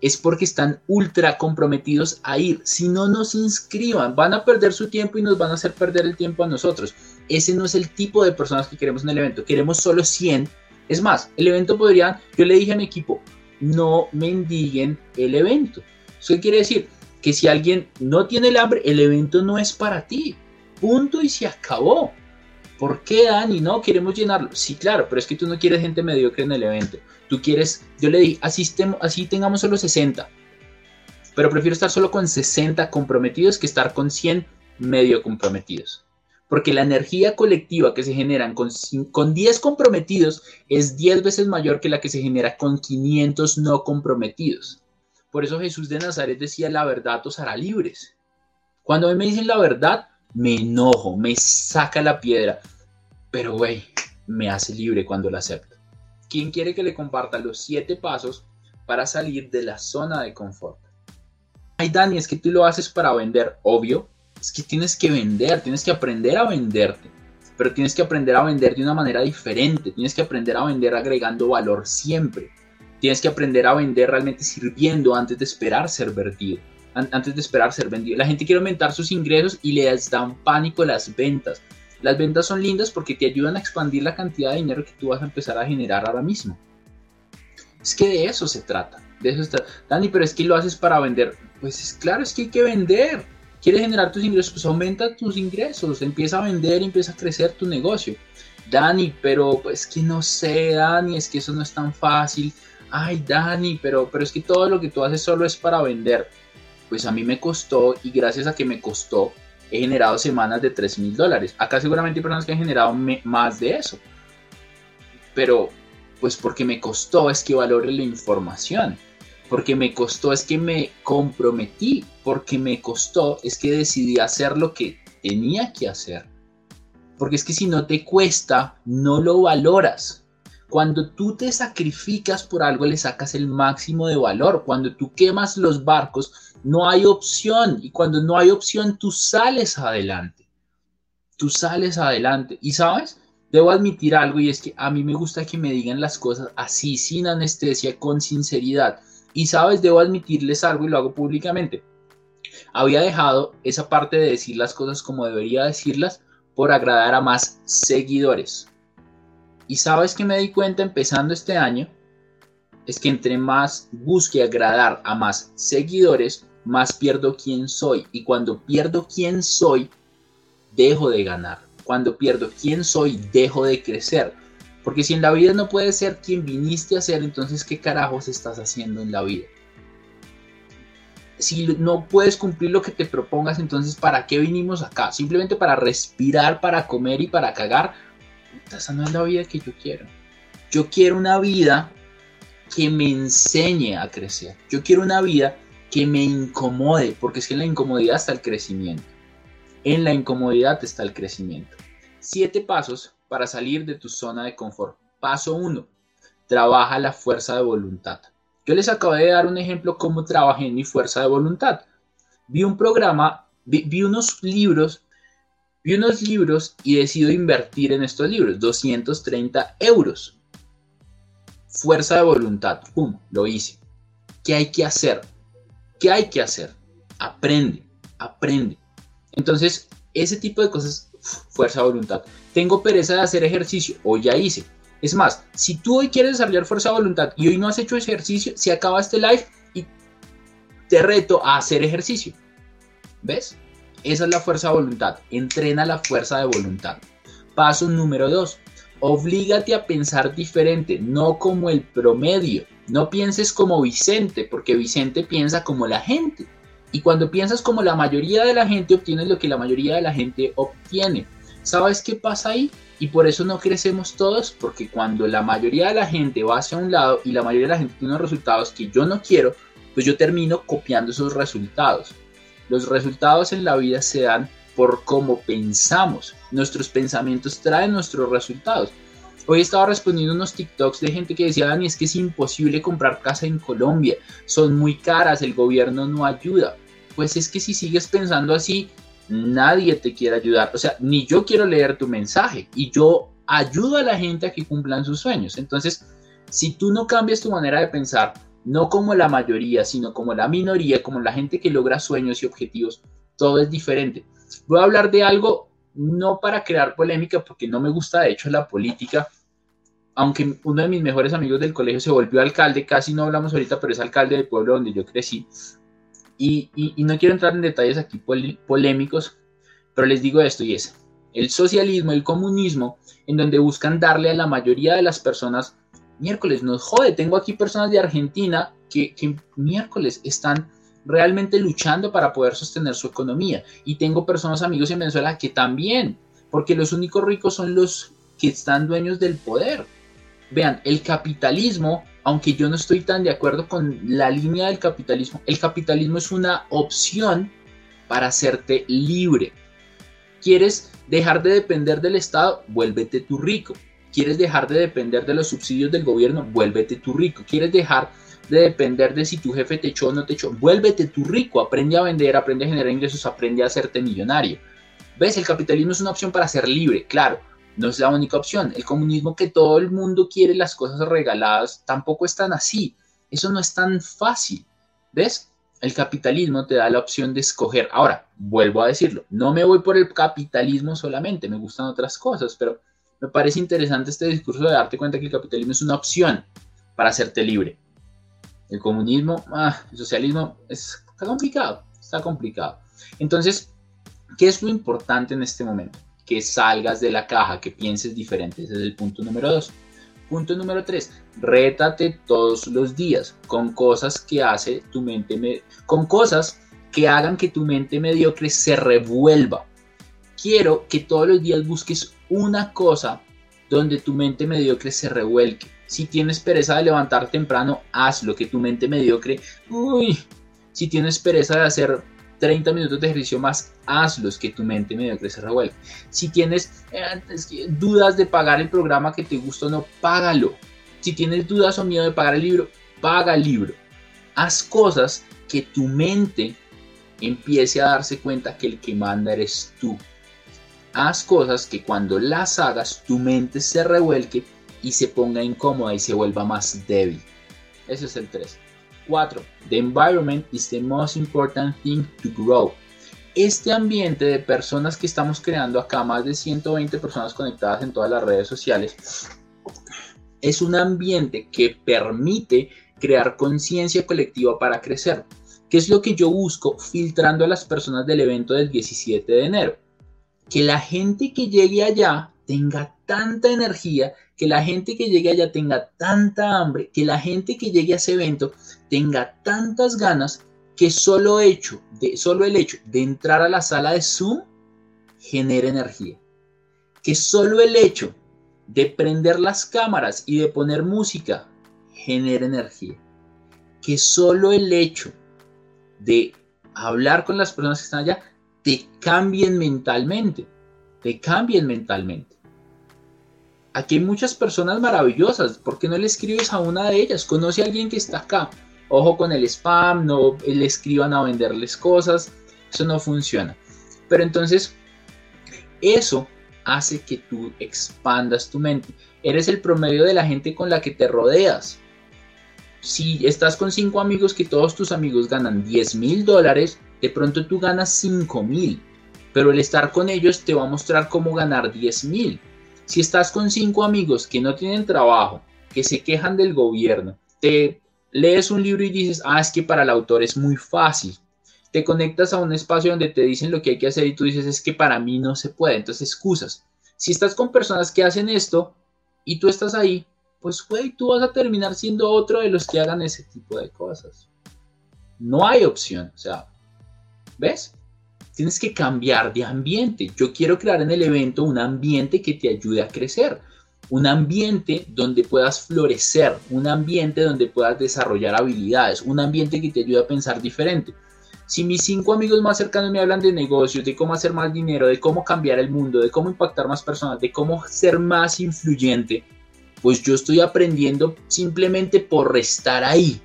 es porque están ultra comprometidos a ir. Si no nos inscriban, van a perder su tiempo y nos van a hacer perder el tiempo a nosotros. Ese no es el tipo de personas que queremos en el evento. Queremos solo 100. Es más, el evento podría, yo le dije a mi equipo, no mendiguen el evento. ¿Eso qué quiere decir? Que si alguien no tiene el hambre, el evento no es para ti. Punto y se acabó. ¿Por qué, Dani? No, queremos llenarlo. Sí, claro, pero es que tú no quieres gente mediocre en el evento. Tú quieres, yo le dije, así, así tengamos solo 60. Pero prefiero estar solo con 60 comprometidos que estar con 100 medio comprometidos. Porque la energía colectiva que se genera con, con 10 comprometidos es 10 veces mayor que la que se genera con 500 no comprometidos. Por eso Jesús de Nazaret decía, la verdad os hará libres. Cuando a mí me dicen la verdad, me enojo, me saca la piedra, pero güey, me hace libre cuando la acepto. ¿Quién quiere que le comparta los siete pasos para salir de la zona de confort? Ay, Dani, es que tú lo haces para vender, obvio. Es que tienes que vender, tienes que aprender a venderte. Pero tienes que aprender a vender de una manera diferente. Tienes que aprender a vender agregando valor siempre. Tienes que aprender a vender realmente sirviendo antes de esperar ser vertido. Antes de esperar ser vendido. La gente quiere aumentar sus ingresos y les dan pánico las ventas. Las ventas son lindas porque te ayudan a expandir la cantidad de dinero que tú vas a empezar a generar ahora mismo. Es que de eso se trata. De eso está. Dani, pero es que lo haces para vender. Pues es claro, es que hay que vender. ¿Quieres generar tus ingresos? Pues aumenta tus ingresos. Empieza a vender, empieza a crecer tu negocio. Dani, pero pues que no sé, Dani, es que eso no es tan fácil. Ay, Dani, pero, pero es que todo lo que tú haces solo es para vender. Pues a mí me costó y gracias a que me costó, he generado semanas de 3 mil dólares. Acá seguramente hay personas que han generado más de eso. Pero, pues porque me costó es que valore la información. Porque me costó es que me comprometí. Porque me costó es que decidí hacer lo que tenía que hacer. Porque es que si no te cuesta, no lo valoras. Cuando tú te sacrificas por algo, le sacas el máximo de valor. Cuando tú quemas los barcos, no hay opción. Y cuando no hay opción, tú sales adelante. Tú sales adelante. Y sabes, debo admitir algo y es que a mí me gusta que me digan las cosas así, sin anestesia, con sinceridad. Y sabes, debo admitirles algo y lo hago públicamente. Había dejado esa parte de decir las cosas como debería decirlas por agradar a más seguidores. Y sabes que me di cuenta empezando este año, es que entre más busque agradar a más seguidores, más pierdo quién soy. Y cuando pierdo quién soy, dejo de ganar. Cuando pierdo quién soy, dejo de crecer. Porque si en la vida no puedes ser quien viniste a ser, entonces ¿qué carajos estás haciendo en la vida? Si no puedes cumplir lo que te propongas, entonces ¿para qué vinimos acá? Simplemente para respirar, para comer y para cagar. Esa no es la vida que yo quiero. Yo quiero una vida que me enseñe a crecer. Yo quiero una vida que me incomode, porque es que en la incomodidad está el crecimiento. En la incomodidad está el crecimiento. Siete pasos para salir de tu zona de confort. Paso uno, trabaja la fuerza de voluntad. Yo les acabé de dar un ejemplo cómo trabajé en mi fuerza de voluntad. Vi un programa, vi, vi unos libros, vi unos libros y decido invertir en estos libros, 230 euros. Fuerza de voluntad, ¡pum! Lo hice. ¿Qué hay que hacer? ¿Qué hay que hacer? Aprende, aprende. Entonces, ese tipo de cosas, fuerza de voluntad. Tengo pereza de hacer ejercicio, hoy ya hice. Es más, si tú hoy quieres desarrollar fuerza de voluntad y hoy no has hecho ejercicio, se acaba este live y te reto a hacer ejercicio. ¿Ves? Esa es la fuerza de voluntad. Entrena la fuerza de voluntad. Paso número dos. Oblígate a pensar diferente, no como el promedio. No pienses como Vicente, porque Vicente piensa como la gente. Y cuando piensas como la mayoría de la gente, obtienes lo que la mayoría de la gente obtiene. ¿Sabes qué pasa ahí? Y por eso no crecemos todos, porque cuando la mayoría de la gente va hacia un lado y la mayoría de la gente tiene unos resultados que yo no quiero, pues yo termino copiando esos resultados. Los resultados en la vida se dan por cómo pensamos. Nuestros pensamientos traen nuestros resultados. Hoy estaba respondiendo unos TikToks de gente que decía, Dani, es que es imposible comprar casa en Colombia, son muy caras, el gobierno no ayuda. Pues es que si sigues pensando así, nadie te quiere ayudar. O sea, ni yo quiero leer tu mensaje y yo ayudo a la gente a que cumplan sus sueños. Entonces, si tú no cambias tu manera de pensar, no como la mayoría, sino como la minoría, como la gente que logra sueños y objetivos, todo es diferente. Voy a hablar de algo no para crear polémica, porque no me gusta de hecho la política, aunque uno de mis mejores amigos del colegio se volvió alcalde, casi no hablamos ahorita, pero es alcalde del pueblo donde yo crecí. Y, no quiero entrar en detalles aquí polémicos, pero les digo esto y es, el socialismo, el comunismo, en donde buscan darle a la mayoría de las personas, miércoles, nos jode, tengo aquí personas de Argentina que, que miércoles están realmente luchando para poder sostener su economía. Y tengo personas, amigos en Venezuela que también, porque los únicos ricos son los que están dueños del poder. Vean, el capitalismo, aunque yo no estoy tan de acuerdo con la línea del capitalismo, el capitalismo es una opción para hacerte libre. ¿Quieres dejar de depender del Estado? Vuélvete tú rico. ¿Quieres dejar de depender de los subsidios del gobierno? Vuélvete tú rico. ¿Quieres dejar de depender de si tu jefe te echó o no te echó? Vuélvete tú rico. Aprende a vender, aprende a generar ingresos, aprende a hacerte millonario. ¿Ves? El capitalismo es una opción para ser libre, claro. No es la única opción. El comunismo que todo el mundo quiere las cosas regaladas tampoco es tan así. Eso no es tan fácil. ¿Ves? el capitalismo te da la opción de escoger. Ahora, vuelvo a decirlo, no me voy por el capitalismo solamente, me gustan otras cosas, pero me parece interesante este discurso de darte cuenta que el capitalismo es una opción para hacerte libre. El comunismo, ah, el socialismo, está complicado, está complicado. Entonces, ¿qué es lo importante en este momento? Que salgas de la caja, que pienses diferente. Ese es el punto número dos. Punto número 3. Rétate todos los días con cosas que hace tu mente, con cosas que hagan que tu mente mediocre se revuelva. Quiero que todos los días busques una cosa donde tu mente mediocre se revuelque. Si tienes pereza de levantar temprano, hazlo, que tu mente mediocre, uy, si tienes pereza de hacer 30 minutos de ejercicio más, hazlos, que tu mente mediocre se revuelve. Si tienes eh, dudas de pagar el programa que te gusta o no, págalo. Si tienes dudas o miedo de pagar el libro, paga el libro. Haz cosas que tu mente empiece a darse cuenta que el que manda eres tú. Haz cosas que cuando las hagas tu mente se revuelque y se ponga incómoda y se vuelva más débil. Ese es el 3. 4. The environment is the most important thing to grow. Este ambiente de personas que estamos creando acá, más de 120 personas conectadas en todas las redes sociales, es un ambiente que permite crear conciencia colectiva para crecer. ¿Qué es lo que yo busco filtrando a las personas del evento del 17 de enero? Que la gente que llegue allá tenga tanta energía, que la gente que llegue allá tenga tanta hambre, que la gente que llegue a ese evento tenga tantas ganas que solo, hecho solo el hecho de entrar a la sala de Zoom genere energía. Que solo el hecho de prender las cámaras y de poner música genere energía. Que solo el hecho de hablar con las personas que están allá te cambien mentalmente. Te cambien mentalmente. Aquí hay muchas personas maravillosas. ¿Por qué no le escribes a una de ellas? Conoce a alguien que está acá. Ojo con el spam, no le escriban a venderles cosas. Eso no funciona. Pero entonces, eso hace que tú expandas tu mente. Eres el promedio de la gente con la que te rodeas. Si estás con cinco amigos que todos tus amigos ganan 10 mil dólares, de pronto tú ganas 5 mil. Pero el estar con ellos te va a mostrar cómo ganar 10 mil. Si estás con cinco amigos que no tienen trabajo, que se quejan del gobierno, te lees un libro y dices, ah, es que para el autor es muy fácil. Te conectas a un espacio donde te dicen lo que hay que hacer y tú dices, es que para mí no se puede. Entonces, excusas. Si estás con personas que hacen esto y tú estás ahí, pues, güey, tú vas a terminar siendo otro de los que hagan ese tipo de cosas. No hay opción. O sea, ¿ves? Tienes que cambiar de ambiente. Yo quiero crear en el evento un ambiente que te ayude a crecer, un ambiente donde puedas florecer, un ambiente donde puedas desarrollar habilidades, un ambiente que te ayude a pensar diferente. Si mis cinco amigos más cercanos me hablan de negocios, de cómo hacer más dinero, de cómo cambiar el mundo, de cómo impactar más personas, de cómo ser más influyente, pues yo estoy aprendiendo simplemente por estar ahí.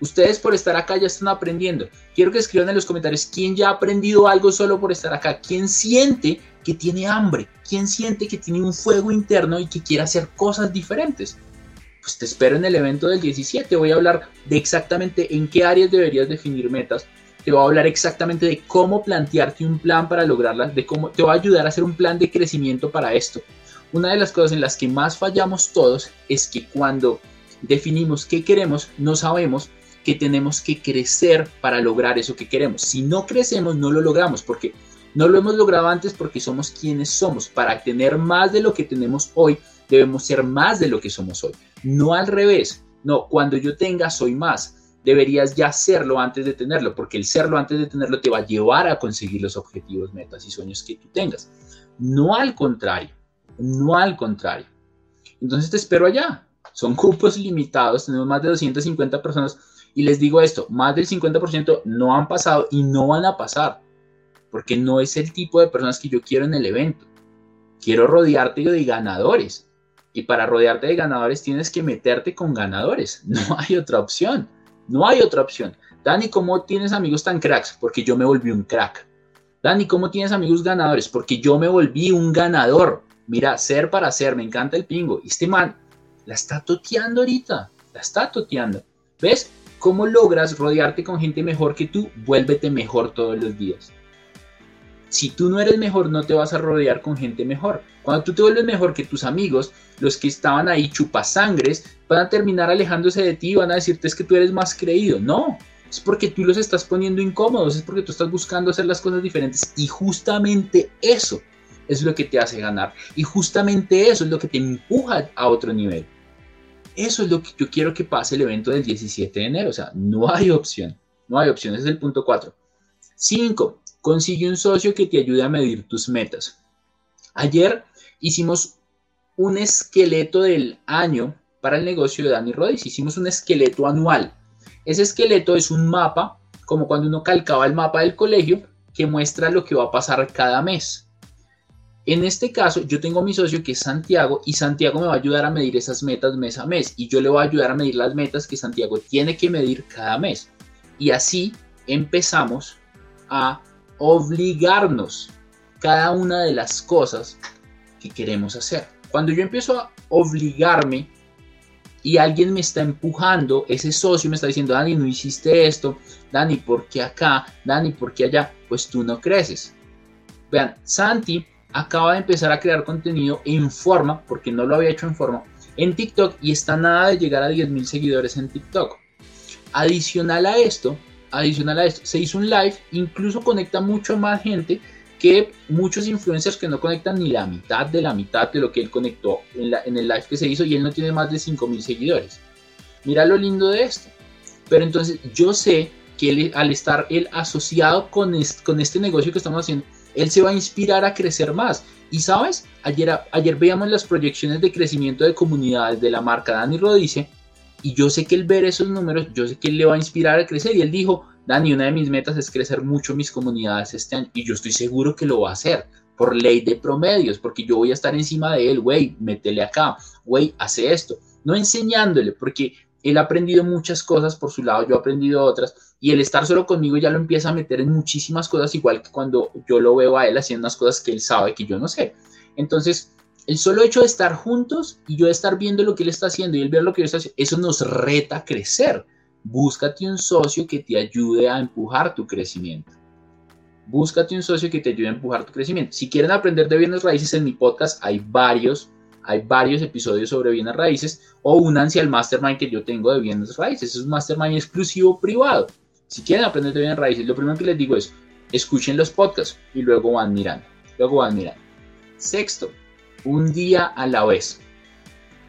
Ustedes por estar acá ya están aprendiendo. Quiero que escriban en los comentarios quién ya ha aprendido algo solo por estar acá. ¿Quién siente que tiene hambre? ¿Quién siente que tiene un fuego interno y que quiere hacer cosas diferentes? Pues te espero en el evento del 17. Voy a hablar de exactamente en qué áreas deberías definir metas. Te voy a hablar exactamente de cómo plantearte un plan para lograrlas, de cómo te va a ayudar a hacer un plan de crecimiento para esto. Una de las cosas en las que más fallamos todos es que cuando definimos qué queremos, no sabemos que tenemos que crecer para lograr eso que queremos. Si no crecemos, no lo logramos porque no lo hemos logrado antes porque somos quienes somos. Para tener más de lo que tenemos hoy, debemos ser más de lo que somos hoy. No al revés. No, cuando yo tenga, soy más. deberías ya hacerlo antes de tenerlo, porque el serlo antes de tenerlo te va a llevar a conseguir los objetivos, metas y sueños que tú tengas. No al contrario, no al contrario. Entonces te espero allá. Son cupos limitados, tenemos más de 250 personas y les digo esto, más del 50% no han pasado y no van a pasar, porque no es el tipo de personas que yo quiero en el evento. Quiero rodearte de ganadores. Y para rodearte de ganadores tienes que meterte con ganadores. (laughs) No hay otra opción. No hay otra opción. Dani, ¿cómo tienes amigos tan cracks? Porque yo me volví un crack. Dani, ¿cómo tienes amigos ganadores? Porque yo me volví un ganador. Mira, ser para ser, me encanta el pingo. Este man la está toteando ahorita, la está toteando. ¿Ves? ¿Cómo logras rodearte con gente mejor que tú? Vuélvete mejor todos los días. Si tú no eres mejor, no te vas a rodear con gente mejor. Cuando tú te vuelves mejor que tus amigos, los que estaban ahí chupasangres, van a terminar alejándose de ti y van a decirte es que tú eres más creído. No, es porque tú los estás poniendo incómodos, es porque tú estás buscando hacer las cosas diferentes y justamente eso es lo que te hace ganar y justamente eso es lo que te empuja a otro nivel. Eso es lo que yo quiero que pase el evento del 17 de enero, o sea, no hay opción, no hay opción, ese es el punto 4. 5. Consigue un socio que te ayude a medir tus metas. Ayer hicimos un esqueleto del año para el negocio de Danny Rodis. Hicimos un esqueleto anual. Ese esqueleto es un mapa, como cuando uno calcaba el mapa del colegio, que muestra lo que va a pasar cada mes. En este caso, yo tengo mi socio que es Santiago y Santiago me va a ayudar a medir esas metas mes a mes y yo le voy a ayudar a medir las metas que Santiago tiene que medir cada mes. Y así empezamos a obligarnos cada una de las cosas que queremos hacer. Cuando yo empiezo a obligarme y alguien me está empujando, ese socio me está diciendo, Dani, no hiciste esto, Dani, ¿por qué acá? Dani, ¿por qué allá? Pues tú no creces. Vean, Santi acaba de empezar a crear contenido en forma, porque no lo había hecho en forma, en TikTok y está nada de llegar a 10.000 seguidores en TikTok. Adicional a esto, adicional a esto, se hizo un live, incluso conecta mucho más gente que muchos influencers que no conectan ni la mitad de la mitad de lo que él conectó en, el live que se hizo y él no tiene más de 5.000 seguidores. Mira lo lindo de esto. Pero entonces yo sé que él, al estar él asociado con, con este negocio que estamos haciendo, él se va a inspirar a crecer más. Y sabes, ayer, ayer veíamos las proyecciones de crecimiento de comunidades de la marca Dani Rodice y yo sé que él ver esos números, yo sé que él le va a inspirar a crecer. Y él dijo, Dani, una de mis metas es crecer mucho mis comunidades este año. Y yo estoy seguro que lo va a hacer por ley de promedios, porque yo voy a estar encima de él, güey, métele acá, güey, hace esto. No enseñándole, porque él ha aprendido muchas cosas por su lado, yo he aprendido otras, y el estar solo conmigo ya lo empieza a meter en muchísimas cosas, igual que cuando yo lo veo a él haciendo unas cosas que él sabe que yo no sé. Entonces, el solo hecho de estar juntos y yo estar viendo lo que él está haciendo y él ver lo que yo está haciendo, eso nos reta a crecer. Búscate un socio que te ayude a empujar tu crecimiento. Búscate un socio que te ayude a empujar tu crecimiento. Si quieren aprender de bienes raíces en mi podcast, hay varios, hay varios episodios sobre bienes raíces o únanse al mastermind que yo tengo de bienes raíces. Es un mastermind exclusivo privado. Si quieren aprender de bienes raíces, lo primero que les digo es, escuchen los podcasts y luego van mirando. Luego van mirando. Sexto, un día a la vez.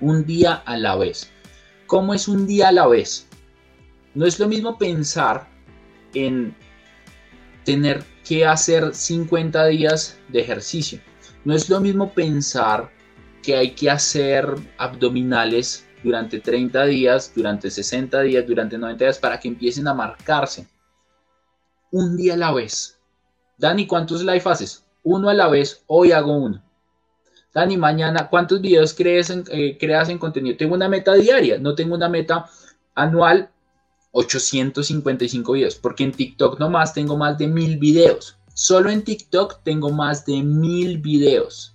Un día a la vez. ¿Cómo es un día a la vez? No es lo mismo pensar en tener que hacer 50 días de ejercicio. No es lo mismo pensar que hay que hacer abdominales durante 30 días, durante 60 días, durante 90 días para que empiecen a marcarse. Un día a la vez. Dani, ¿cuántos live haces? Uno a la vez, hoy hago uno. Dani, mañana, ¿cuántos videos crees eh, creas en contenido? Tengo una meta diaria, no tengo una meta anual, 855 videos, porque en TikTok nomás tengo más de mil videos. Solo en TikTok tengo más de mil videos.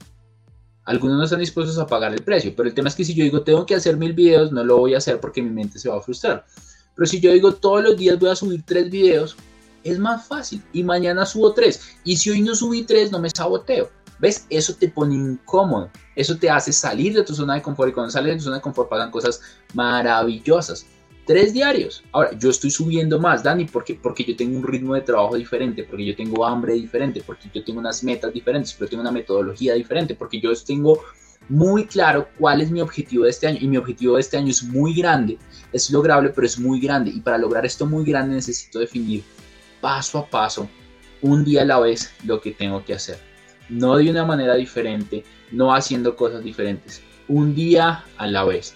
Algunos no están dispuestos a pagar el precio, pero el tema es que si yo digo tengo que hacer mil videos, no lo voy a hacer porque mi mente se va a frustrar. Pero si yo digo todos los días voy a subir tres videos, es más fácil y mañana subo tres. Y si hoy no subí tres, no me saboteo. ¿Ves? Eso te pone incómodo. Eso te hace salir de tu zona de confort y cuando sales de tu zona de confort pasan cosas maravillosas. Tres diarios. Ahora, yo estoy subiendo más, Dani, porque, porque yo tengo un ritmo de trabajo diferente, porque yo tengo hambre diferente, porque yo tengo unas metas diferentes, pero tengo una metodología diferente, porque yo tengo muy claro cuál es mi objetivo de este año y mi objetivo de este año es muy grande, es lograble, pero es muy grande y para lograr esto muy grande necesito definir paso a paso, un día a la vez, lo que tengo que hacer. No de una manera diferente, no haciendo cosas diferentes, un día a la vez.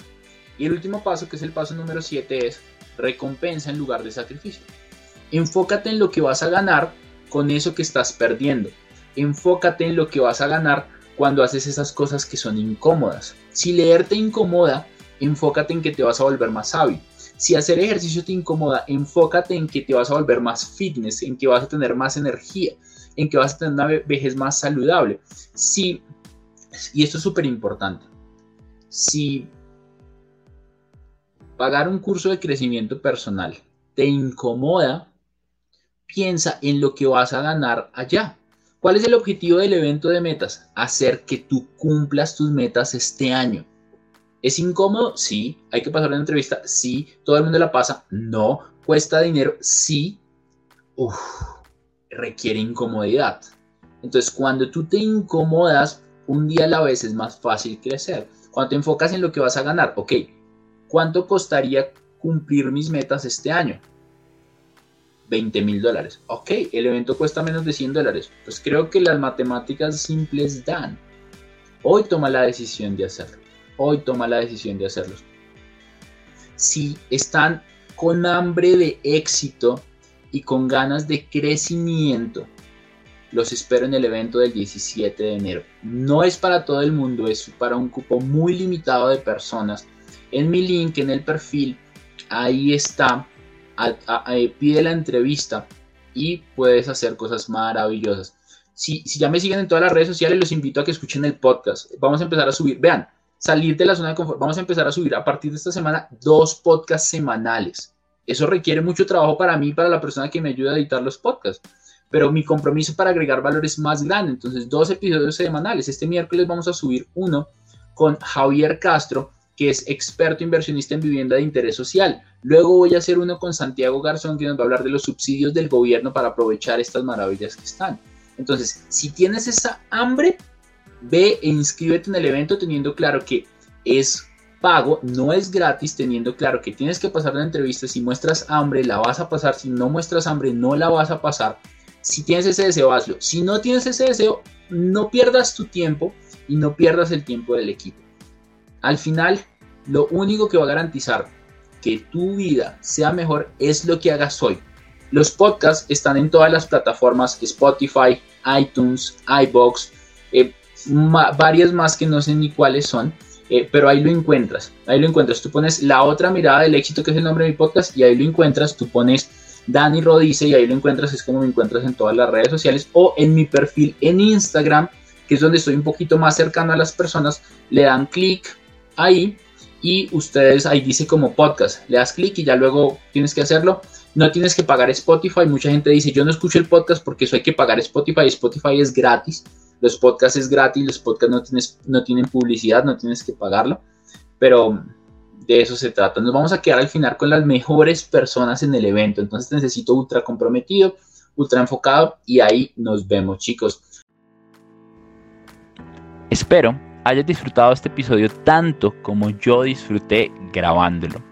Y el último paso, que es el paso número 7, es recompensa en lugar de sacrificio. Enfócate en lo que vas a ganar con eso que estás perdiendo. Enfócate en lo que vas a ganar cuando haces esas cosas que son incómodas. Si leer te incomoda, enfócate en que te vas a volver más sabio. Si hacer ejercicio te incomoda, enfócate en que te vas a volver más fitness, en que vas a tener más energía, en que vas a tener una vejez más saludable. Si, y esto es súper importante, si pagar un curso de crecimiento personal te incomoda, piensa en lo que vas a ganar allá. ¿Cuál es el objetivo del evento de metas? Hacer que tú cumplas tus metas este año. ¿Es incómodo? Sí. ¿Hay que pasar una entrevista? Sí. ¿Todo el mundo la pasa? No. ¿Cuesta dinero? Sí. Uf, requiere incomodidad. Entonces, cuando tú te incomodas, un día a la vez es más fácil crecer. Cuando te enfocas en lo que vas a ganar, ok, ¿cuánto costaría cumplir mis metas este año? 20 mil dólares. Ok, el evento cuesta menos de 100 dólares. Pues creo que las matemáticas simples dan. Hoy toma la decisión de hacerlo. Hoy toma la decisión de hacerlo. Si están con hambre de éxito y con ganas de crecimiento, los espero en el evento del 17 de enero. No es para todo el mundo, es para un cupo muy limitado de personas. En mi link, en el perfil, ahí está pide la entrevista y puedes hacer cosas maravillosas. Si, si ya me siguen en todas las redes sociales, los invito a que escuchen el podcast. Vamos a empezar a subir, vean, salir de la zona de confort. Vamos a empezar a subir a partir de esta semana dos podcasts semanales. Eso requiere mucho trabajo para mí para la persona que me ayuda a editar los podcasts. Pero mi compromiso para agregar valor es más grande. Entonces, dos episodios semanales. Este miércoles vamos a subir uno con Javier Castro, que es experto inversionista en vivienda de interés social. Luego voy a hacer uno con Santiago Garzón, que nos va a hablar de los subsidios del gobierno para aprovechar estas maravillas que están. Entonces, si tienes esa hambre, ve e inscríbete en el evento teniendo claro que es pago, no es gratis, teniendo claro que tienes que pasar la entrevista. Si muestras hambre, la vas a pasar. Si no muestras hambre, no la vas a pasar. Si tienes ese deseo, hazlo. Si no tienes ese deseo, no pierdas tu tiempo y no pierdas el tiempo del equipo. Al final, lo único que va a garantizar que tu vida sea mejor es lo que hagas hoy. Los podcasts están en todas las plataformas, Spotify, iTunes, iBox, eh, varias más que no sé ni cuáles son, eh, pero ahí lo encuentras. Ahí lo encuentras. Tú pones la otra mirada del éxito, que es el nombre de mi podcast, y ahí lo encuentras. Tú pones Dani Rodice y ahí lo encuentras. Es como me encuentras en todas las redes sociales o en mi perfil en Instagram, que es donde estoy un poquito más cercano a las personas. Le dan clic ahí y ustedes ahí dice como podcast, le das clic y ya luego tienes que hacerlo. No tienes que pagar Spotify. Mucha gente dice, yo no escucho el podcast porque eso hay que pagar Spotify. Spotify es gratis. Los podcasts es gratis. Los podcasts no, tienes, no tienen publicidad, no tienes que pagarlo. Pero de eso se trata. Nos vamos a quedar al final con las mejores personas en el evento. Entonces necesito ultra comprometido, ultra enfocado y ahí nos vemos chicos. Espero hayas disfrutado este episodio tanto como yo disfruté grabándolo.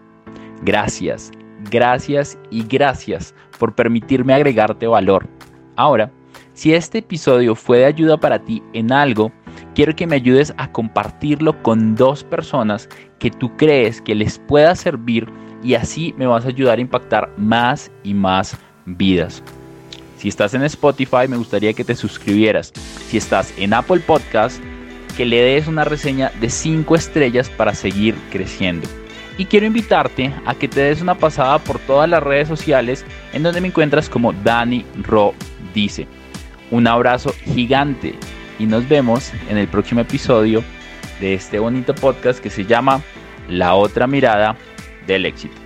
Gracias, gracias y gracias por permitirme agregarte valor. Ahora, si este episodio fue de ayuda para ti en algo, quiero que me ayudes a compartirlo con dos personas que tú crees que les pueda servir y así me vas a ayudar a impactar más y más vidas. Si estás en Spotify, me gustaría que te suscribieras. Si estás en Apple Podcast, que le des una reseña de 5 estrellas para seguir creciendo. Y quiero invitarte a que te des una pasada por todas las redes sociales en donde me encuentras como Dani Ro dice. Un abrazo gigante y nos vemos en el próximo episodio de este bonito podcast que se llama La otra mirada del éxito.